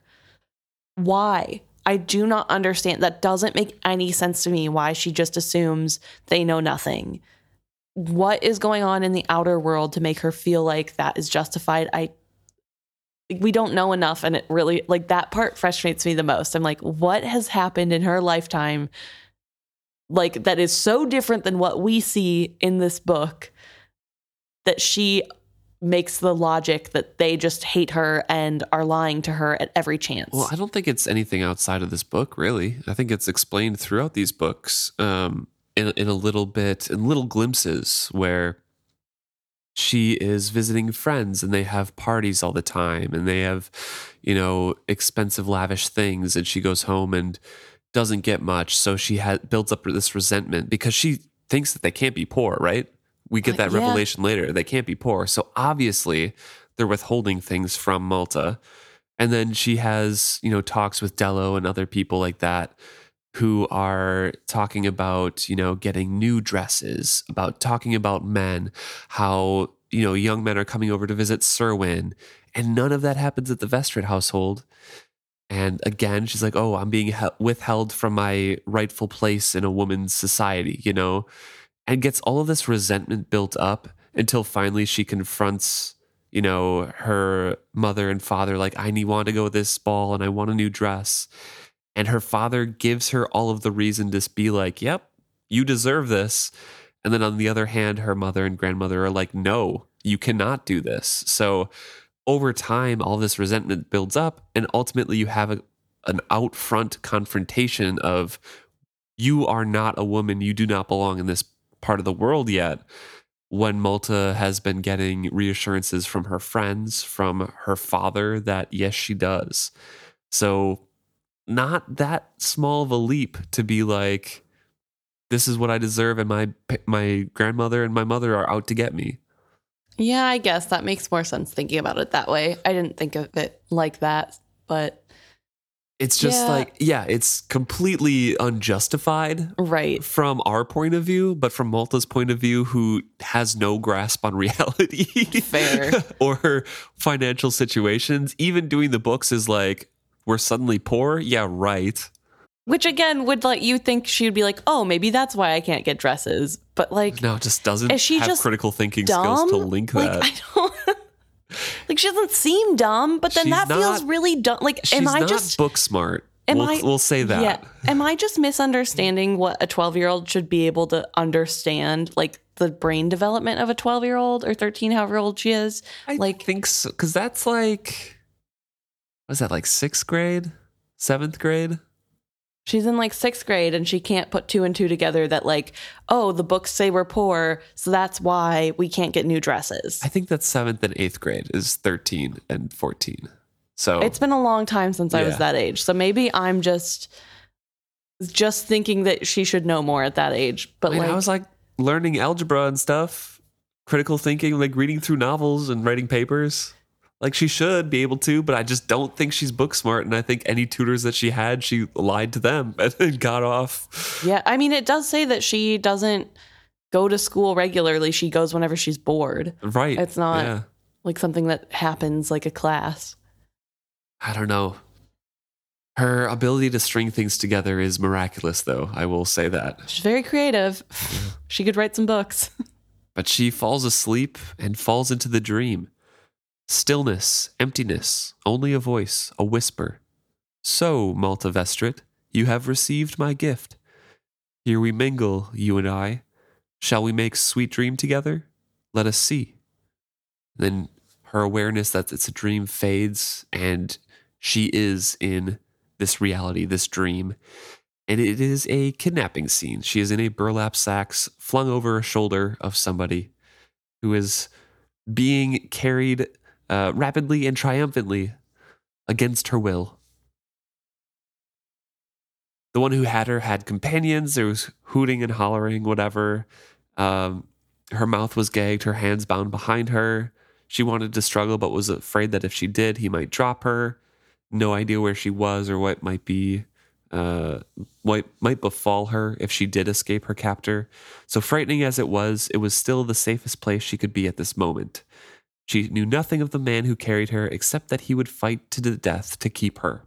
Why? I do not understand. That doesn't make any sense to me why she just assumes they know nothing. What is going on in the outer world to make her feel like that is justified? I we don't know enough and it really like that part frustrates me the most i'm like what has happened in her lifetime like that is so different than what we see in this book that she makes the logic that they just hate her and are lying to her at every chance
Well, I don't think it's anything outside of this book, really. I think it's explained throughout these books um, in, in a little bit, in little glimpses where she is visiting friends and they have parties all the time and they have, you know, expensive, lavish things. And she goes home and doesn't get much. So she ha- builds up this resentment because she thinks that they can't be poor, right? We get
Uh,
that
yeah.
revelation later. They can't be poor. So obviously they're withholding things from Malta. And then she has, you know, talks with Delo and other people like that who are talking about, you know, getting new dresses, about talking about men, how, you know, young men are coming over to visit Cerwin. And none of that happens at the Vestrit household. And again, she's like, oh, I'm being he- withheld from my rightful place in a woman's society, you know, and gets all of this resentment built up until finally she confronts you know, her mother and father, like, I need want to go to this ball and I want a new dress. And her father gives her all of the reason to be like, yep, you deserve this. And then on the other hand, her mother and grandmother are like, no, you cannot do this. So over time, all this resentment builds up, and ultimately, you have a, an out front confrontation of you are not a woman, you do not belong in this part of the world yet. When Malta has been getting reassurances from her friends, from her father, that yes, she does. So, not that small of a leap to be like, this is what I deserve, and my my grandmother and my mother are out to get me.
Yeah, I guess that makes more sense thinking about it that way. I didn't think of it like that, but
it's just
Yeah.
like, yeah, it's completely unjustified
right.
from our point of view, but from Malta's point of view, who has no grasp on (laughs) reality
Fair. (laughs)
or financial situations, even doing the books is like, we're suddenly poor. Yeah, right.
Which again would let you think she would be like, oh, maybe that's why I can't get dresses. But like,
No, it just doesn't
Is she
have
just
critical thinking
dumb?
skills to link
like,
that.
I don't. (laughs) like she doesn't seem dumb, but then
She's
that feels really dumb. Like,
She's
am I
not
just
book smart.
Am
we'll,
I-
we'll say that.
Yeah. Am I just misunderstanding what a 12 year old should be able to understand, like the brain development of a 12 year old or 13, however old she is?
I
Like-
think so because that's like, was that like sixth grade, seventh grade?
She's in like sixth grade and she can't put two and two together that, like, oh, the books say we're poor. So that's why we can't get new dresses.
I think that's seventh and eighth grade is thirteen and fourteen. So
It's been a long time since I was that age. So maybe I'm just just thinking that she should know more at that age. But
I, mean,
like
I was like learning algebra and stuff, critical thinking, like reading through novels and writing papers. Like she should be able to, but I just don't think she's book smart. And I think any tutors that she had, she lied to them (laughs) and got off.
Yeah, I mean it does say that she doesn't go to school regularly. She goes whenever she's bored.
Right.
It's not-
Yeah.
Like something that happens like a class.
I don't know. Her ability to string things together is miraculous, though. I will say that.
She's very creative. (laughs) she could write some books. (laughs)
But she falls asleep and falls into the dream. Stillness, emptiness, only a voice, a whisper. So, Malta Vestrit, you have received my gift. Here we mingle, you and I. Shall we make sweet dream together? Let us see. Then her awareness that it's a dream fades, and she is in this reality, this dream. And it is a kidnapping scene. She is in a burlap sack flung over a shoulder of somebody who is being carried uh, rapidly and triumphantly against her will. The one who had her had companions. There was hooting and hollering, whatever. Um, her mouth was gagged, her hands bound behind her. She wanted to struggle, but was afraid that if she did, he might drop her. No idea where she was or what might be, uh, what might befall her if she did escape her captor. So frightening as it was, it was still the safest place she could be at this moment. She knew nothing of the man who carried her except that he would fight to the death to keep her.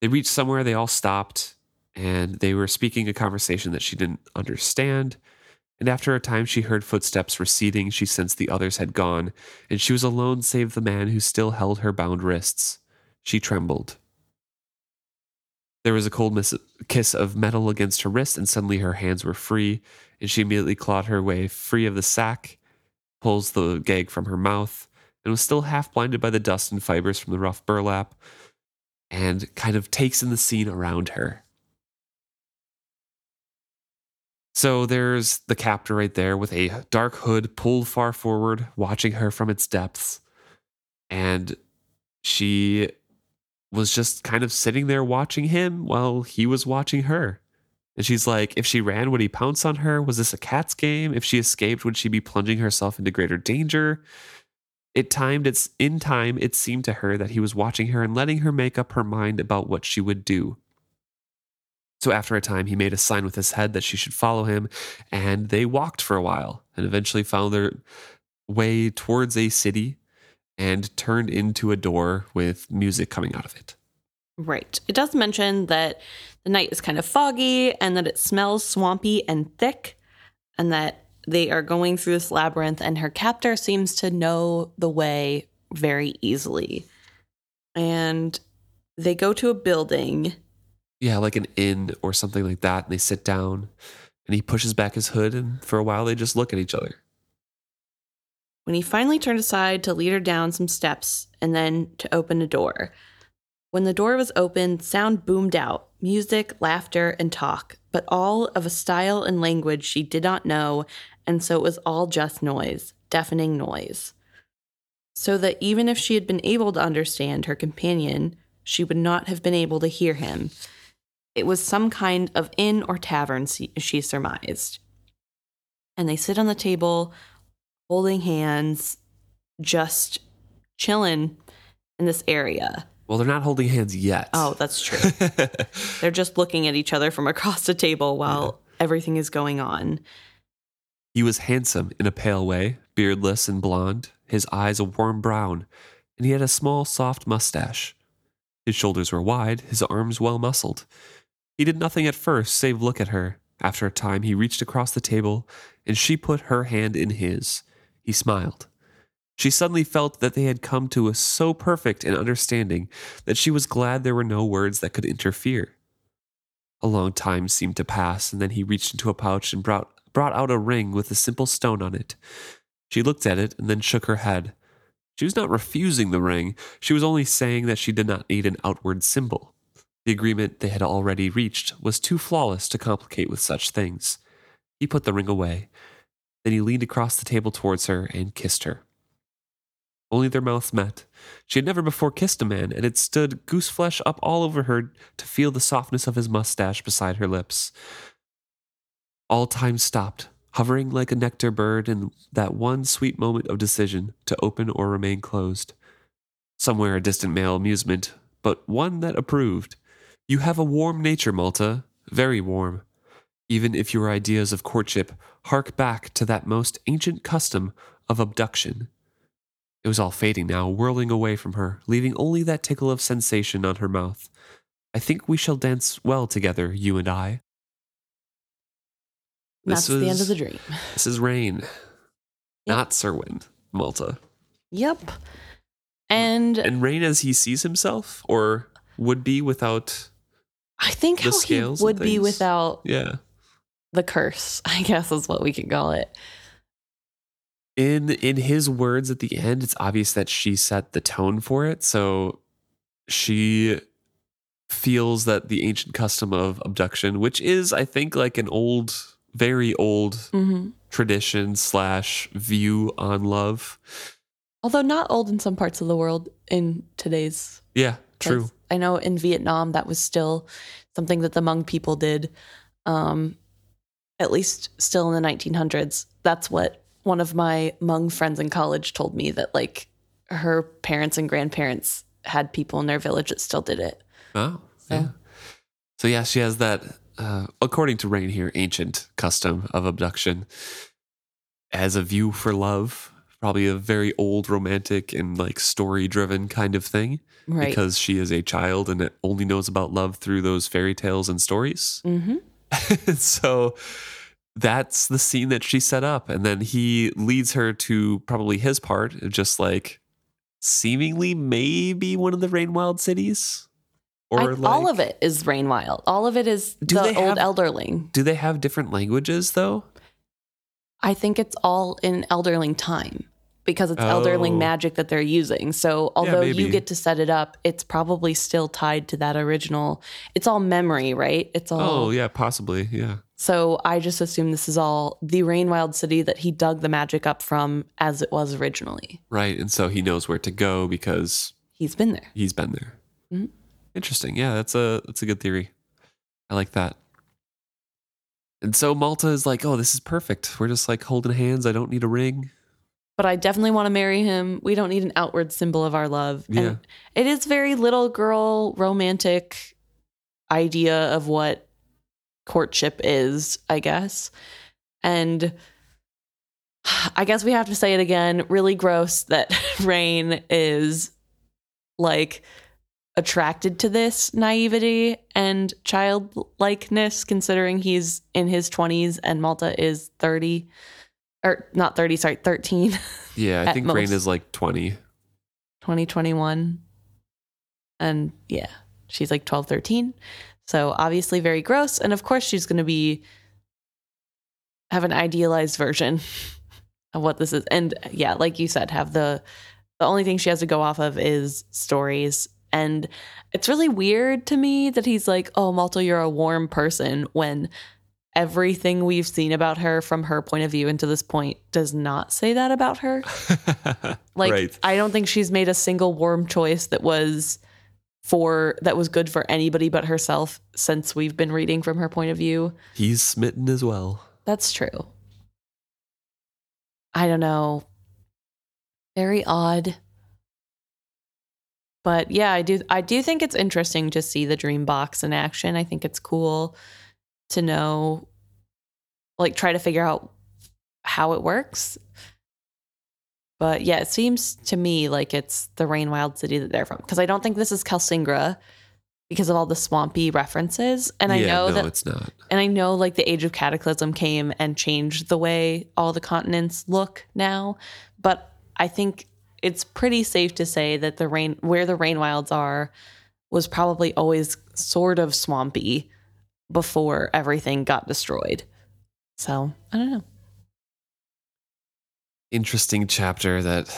They reached somewhere, they all stopped, and they were speaking a conversation that she didn't understand. And after a time, she heard footsteps receding. She sensed the others had gone, and she was alone save the man who still held her bound wrists. She trembled. There was a cold kiss of metal against her wrist, and suddenly her hands were free, and she immediately clawed her way free of the sack, pulls the gag from her mouth, and was still half blinded by the dust and fibers from the rough burlap, and kind of takes in the scene around her. So there's the captor right there with a dark hood pulled far forward, watching her from its depths. And she was just kind of sitting there watching him while he was watching her. And she's like, if she ran, would he pounce on her? Was this a cat's game? If she escaped, would she be plunging herself into greater danger? It timed its in time, it seemed to her that he was watching her and letting her make up her mind about what she would do. So after a time, he made a sign with his head that she should follow him, and they walked for a while and eventually found their way towards a city and turned into a door with music coming out of it.
Right. It does mention that the night is kind of foggy and that it smells swampy and thick, and that they are going through this labyrinth, and her captor seems to know the way very easily. And they go to a building.
Yeah, like an inn or something like that, and they sit down and he pushes back his hood, and for a while they just look at each other.
when he finally turned aside to lead her down some steps and then to open a door. When the door was opened, sound boomed out music, laughter, and talk, but all of a style and language she did not know, and so it was all just noise, deafening noise. So that even if she had been able to understand her companion, she would not have been able to hear him. It was some kind of inn or tavern, she surmised. And they sit on the table, holding hands, just chilling in this area.
Well, they're not holding hands yet.
Oh, that's true. (laughs) they're just looking at each other from across the table while yeah. everything is going on.
He was handsome in a pale way, beardless and blond, his eyes a warm brown, and he had a small, soft mustache. His shoulders were wide, his arms well muscled. He did nothing at first save look at her. After a time, he reached across the table, and she put her hand in his. He smiled. She suddenly felt that they had come to a so perfect an understanding that she was glad there were no words that could interfere. A long time seemed to pass, and then he reached into a pouch and brought, brought out a ring with a simple stone on it. She looked at it and then shook her head. She was not refusing the ring, she was only saying that she did not need an outward symbol. The agreement they had already reached was too flawless to complicate with such things. He put the ring away. Then he leaned across the table towards her and kissed her. Only their mouths met. She had never before kissed a man, and it stood goose flesh up all over her to feel the softness of his mustache beside her lips. All time stopped, hovering like a nectar bird in that one sweet moment of decision to open or remain closed. Somewhere a distant male amusement, but one that approved. You have a warm nature, Malta, very warm. Even if your ideas of courtship hark back to that most ancient custom of abduction. It was all fading now, whirling away from her, leaving only that tickle of sensation on her mouth. I think we shall dance well together, you and I.
This That's the end of the dream.
This is Reyn, yep. not Cerwin, Malta.
Yep. And
and Reyn as he sees himself, or would be without.
I think how he would be without.
Yeah.
The curse, (laughs) I guess, is what we could call it
in in his words at the end it's obvious that she set the tone for it. So she feels that the ancient custom of abduction which is i think like an old very old mm-hmm. tradition slash view on love.
Although not old in some parts of the world in today's
yeah true.
I know in vietnam that was still something that the Hmong people did um at least still in the 1900s that's what one of my Hmong friends in college told me that like her parents and grandparents had people in their village that still did it.
Oh, so. yeah. So yeah, she has that, uh, according to Reyn here, ancient custom of abduction as a view for love. Probably a very old romantic and like story driven kind of thing. Right. Because she is a child and only knows about love through those fairy tales and stories. Mm-hmm. (laughs) so that's the scene that she set up. And then he leads her to probably his part, just like seemingly maybe one of the Rain Wild cities.
Or I, like, all of it is Rain Wild. All of it is the old have, Elderling.
Do they have different languages though?
I think it's all in Elderling time because it's oh. elderling magic that they're using. So although yeah, you get to set it up, it's probably still tied to that original. It's all memory, right? It's all
Oh, yeah, possibly. Yeah.
So I just assume this is all the Rainwild city that he dug the magic up from as it was originally.
Right. And so he knows where to go because
he's been there.
He's been there. Mm-hmm. Interesting. Yeah, that's a that's a good theory. I like that. And so Malta is like, "Oh, this is perfect. We're just like holding hands. I don't need a ring."
but I definitely want to marry him. We don't need an outward symbol of our love.
Yeah. And
it is very little girl romantic idea of what courtship is, I guess. And (sighs) I guess we have to say it again, really gross that (laughs) Reyn is like attracted to this naivety and childlikeness considering he's in his 20s and Malta is 30 or not 30, sorry, 13. (laughs)
Yeah, I think most. Reyn is like 20.
2021. And yeah, she's like 12, 13. So obviously very gross. And of course, she's going to be have an idealized version (laughs) of what this is. And yeah, like you said, have the the only thing she has to go off of is stories. And it's really weird to me that he's like, "Oh, Malta, you're a warm person," when everything we've seen about her from her point of view into this point does not say that about her. (laughs) Like,
right.
I don't think she's made a single warm choice that was for that was good for anybody but herself since we've been reading from her point of view.
He's smitten as well.
That's true. I don't know. Very odd. But yeah, I do I do think it's interesting to see the dream box in action. I think it's cool to know like try to figure out how it works. But yeah, it seems to me like it's the Rain Wild City that they're from because I don't think this is Kelsingra because of all the swampy references. And I
yeah,
know
no,
that
it's not.
and I know like the Age of Cataclysm came and changed the way all the continents look now, but I think it's pretty safe to say that the rain where the rain wilds are was probably always sort of swampy before everything got destroyed. So, I don't know.
Interesting chapter that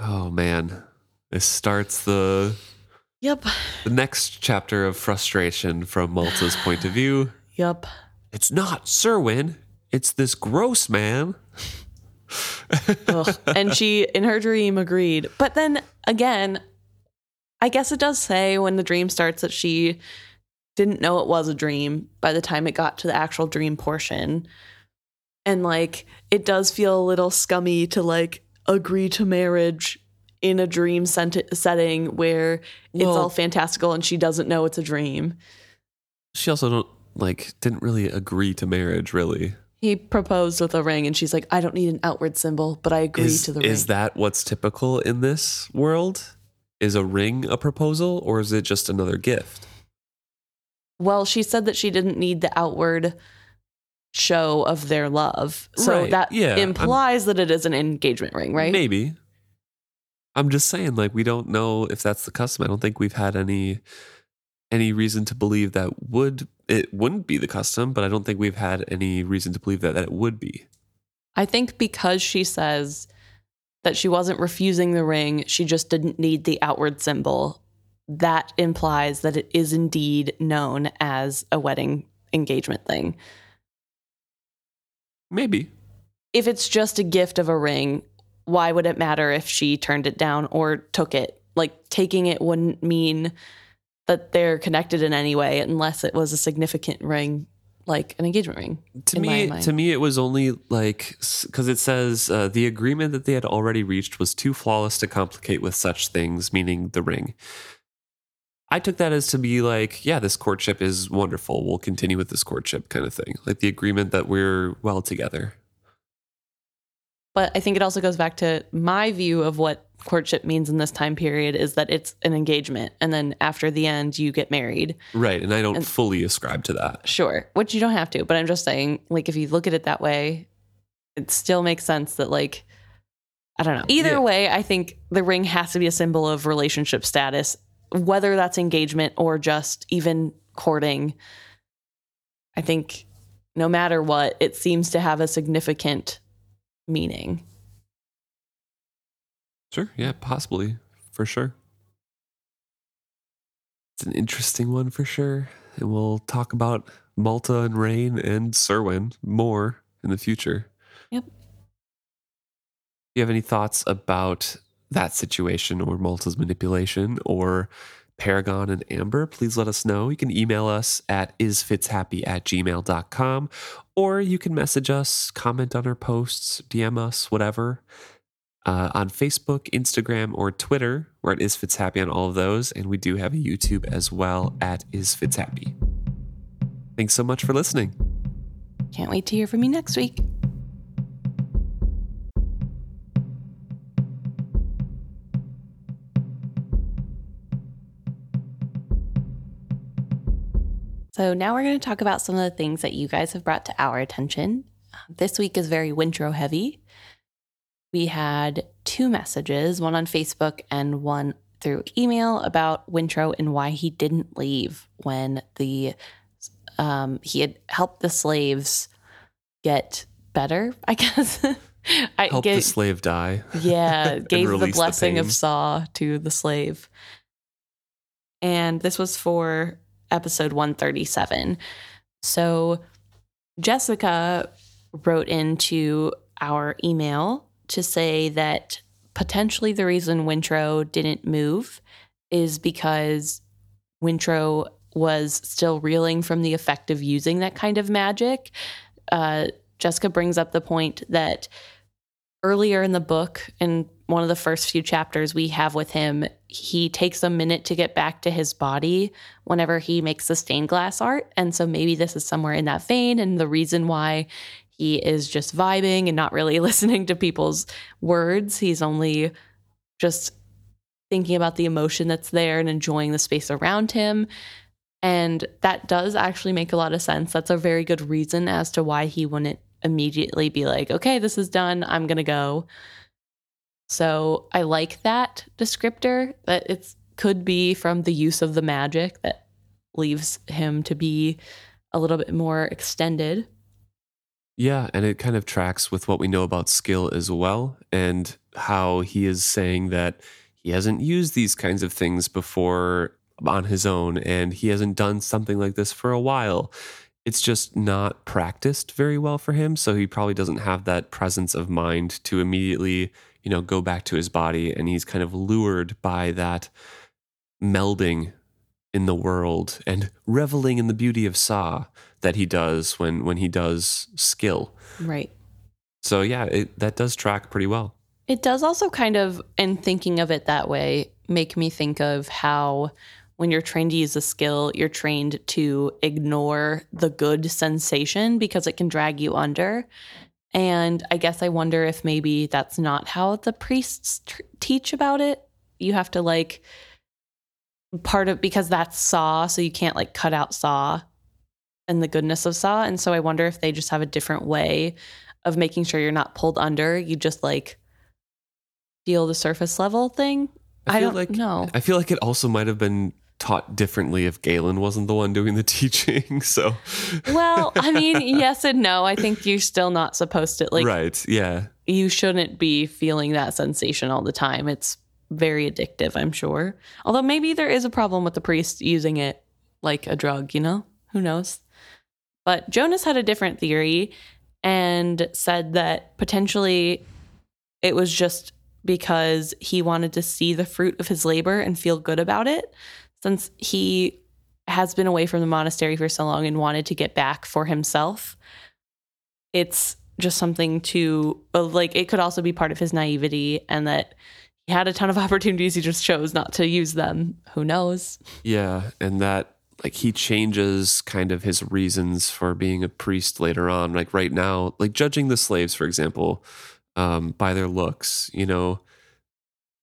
oh man. This starts the
Yep.
the next chapter of frustration from Malta's point of view. (sighs)
Yep.
It's not Cerwin. It's this gross man. (laughs)
And she in her dream agreed. But then again, I guess it does say when the dream starts that she didn't know it was a dream by the time it got to the actual dream portion. And like it does feel a little scummy to like agree to marriage in a dream sent- setting where it's
Well-
all fantastical and she doesn't know it's a dream.
She also don't like didn't really agree to marriage really.
He proposed with a ring and she's like, I don't need an outward symbol, but I agree
Is,
to the
is that what's typical in this world? Is a ring a proposal or is it just another gift?
Well, she said that she didn't need the outward show of their love. So
Right,
that
yeah, I'm-
implies that it is an engagement ring, right?
Maybe. I'm just saying, like, we don't know if that's the custom. I don't think we've had any any reason to believe that would it wouldn't be the custom, but I don't think we've had any reason to believe that, that it would be.
I think because she says that she wasn't refusing the ring, she just didn't need the outward symbol. That implies that it is indeed known as a wedding engagement thing.
Maybe.
If it's just a gift of a ring, why would it matter if she turned it down or took it? Like taking it wouldn't mean that they're connected in any way unless it was a significant ring, like an engagement ring.
To me, to me, it was only like because it says uh, the agreement that they had already reached was too flawless to complicate with such things, meaning the ring. I took that as to be like, yeah, this courtship is wonderful. We'll continue with this courtship kind of thing, like the agreement that we're well together.
But I think it also goes back to my view of what courtship means in this time period is that it's an engagement. And then after the end, you get married.
Right. And I don't
And-
fully ascribe to that.
Sure. Which you don't have to. But I'm just saying, like, if you look at it that way, it still makes sense that, like, I don't know. Either
Yeah.
way, I think the ring has to be a symbol of relationship status, whether that's engagement or just even courting. I think no matter what, it seems to have a significant meaning.
Sure. Yeah, possibly. For sure. It's an interesting one for sure. And we'll talk about Malta and Reyn and Cerwin more in the future.
Yep.
Do you have any thoughts about that situation or Malta's manipulation or Paragon and Amber? Please let us know. You can email us at isfitshappy at gmail.com or you can message us, comment on our posts, DM us, whatever uh, on Facebook, Instagram, or Twitter. We're at Is Fits Happy on all of those, and we do have a YouTube as well at Is Fits Happy. Thanks so much for listening.
Can't wait to hear from you next week. So, now we're going to talk about some of the things that you guys have brought to our attention. This week is very Wintrow heavy. We had two messages, one on Facebook and one through email about Wintrow and why he didn't leave when the um, he had helped the slaves get better, I (laughs) guess. I
Help
ga-
the slave die.
yeah, (laughs) gave the
release the
blessing of. Saw to the slave. And this was for episode 137. So Jessica wrote into our email to say that potentially the reason Wintrow didn't move is because Wintrow was still reeling from the effect of using that kind of magic. Uh, Jessica brings up the point that earlier in the book, in one of the first few chapters we have with him, he takes a minute to get back to his body whenever he makes the stained glass art. And so maybe this is somewhere in that vein. And the reason why he is just vibing and not really (laughs) listening to people's words, he's only just thinking about the emotion that's there and enjoying the space around him. And that does actually make a lot of sense. That's a very good reason as to why he wouldn't immediately be like, okay, this is done. I'm going to go. So I like that descriptor that it could be from the use of the magic that leaves him to be a little bit more extended.
Yeah, and it kind of tracks with what we know about skill as well, and how he is saying that he hasn't used these kinds of things before on his own, and he hasn't done something like this for a while. It's just not practiced very well for him, so he probably doesn't have that presence of mind to immediately, you know, go back to his body, and he's kind of lured by that melding in the world and reveling in the beauty of Sa that he does when when he does skill.
Right.
So yeah, it, that does track pretty well.
It does also kind of, in thinking of it that way, make me think of how when you're trained to use a skill, you're trained to ignore the good sensation because it can drag you under. And I guess I wonder if maybe that's not how the priests tr- teach about it. You have to like part of because that's Sa, so you can't like cut out Sa and the goodness of Sa. And so I wonder if they just have a different way of making sure you're not pulled under. You just like feel the surface level thing. I,
feel
don't
like
know.
I feel like it also might have been taught differently if Galen wasn't the one doing the (laughs) teaching. So
well, I (laughs) mean, yes and no. I think you're still not supposed to like
right, yeah,
you shouldn't be feeling that sensation all the time. It's very addictive, I'm sure. Although maybe there is a problem with the priest using it like a drug, you know? Who knows? But Jonas had a different theory and said that potentially it was just because he wanted to see the fruit of his labor and feel good about it since he has been away from the monastery for so long and wanted to get back for himself. It's just something to like it could also be part of his naivety and that he had a ton of (laughs) opportunities he just chose not to use them who knows
yeah, and that like he changes kind of his reasons for being a priest later on. Like right now, like judging the slaves, for example, um, by their looks. You know,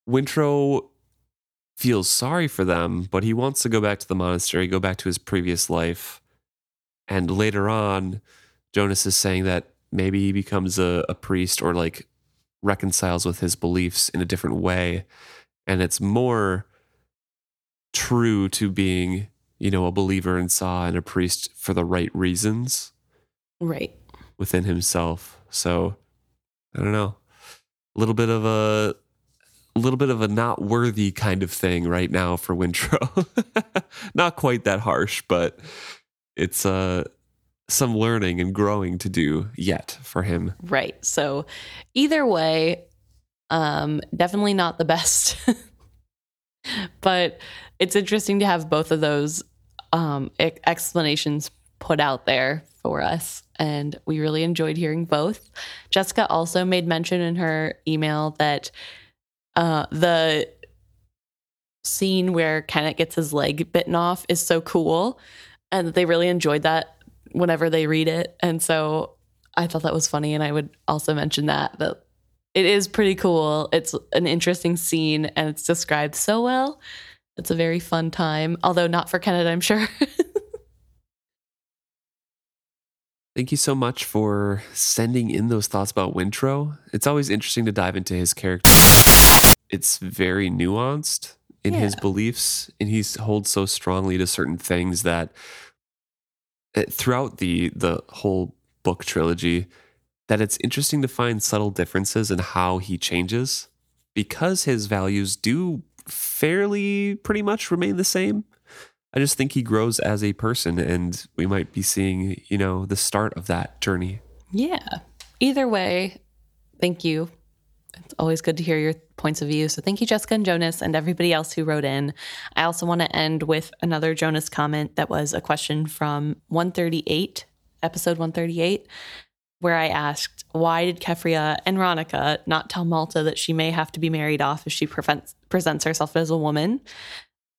Wintrow feels sorry for them, but he wants to go back to the monastery, go back to his previous life. And later on, Jonas is saying that maybe he becomes a, a priest or like reconciles with his beliefs in a different way. And it's more true to being, you know, a believer in Sa and a priest for the right reasons
right
within himself. So I don't know. A little bit of a a little bit of a not worthy kind of thing right now for Wintrow. (laughs) not quite that harsh, but it's uh some learning and growing to do yet for him.
right so either way um definitely not the best (laughs) but it's interesting to have both of those um explanations put out there for us and we really enjoyed hearing both jessica also made mention in her email that uh the scene where Kennit gets his leg bitten off is so cool and they really enjoyed that whenever they read it and so I thought that was funny and I would also mention that that it is pretty cool. It's an interesting scene and it's described so well. It's a very fun time although not for Kennit I'm sure (laughs)
Thank you so much for sending in those thoughts about Wintrow. It's always interesting to dive into his character. It's very nuanced in his beliefs, and he holds so strongly to certain things that uh, throughout the the whole book trilogy, that it's interesting to find subtle differences in how he changes because his values do fairly pretty much remain the same. I just think he grows as a person and we might be seeing, you know, the start of that journey.
Yeah. Either way, thank you. It's always good to hear your points of view. So thank you, Jessica and Jonas, and everybody else who wrote in. I also want to end with another Jonas comment that was a question from 138, episode 138, where I asked, why did Keffria and Ronica not tell Malta that she may have to be married off if she prevents, presents herself as a woman?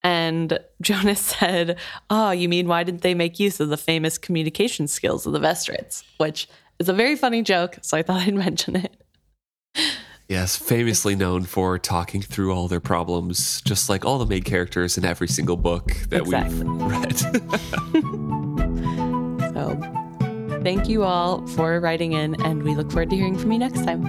And (laughs) Jonas said, Oh, you mean why didn't they make use of the famous communication skills of the Vestrits? Which is a very funny joke. So I thought (laughs) I'd mention it.
Yes, famously known for talking through all their problems, just like all the main characters in every single book that
Exactly.
we've (laughs) read.
So thank you all for writing in, and we look forward to hearing from you next time.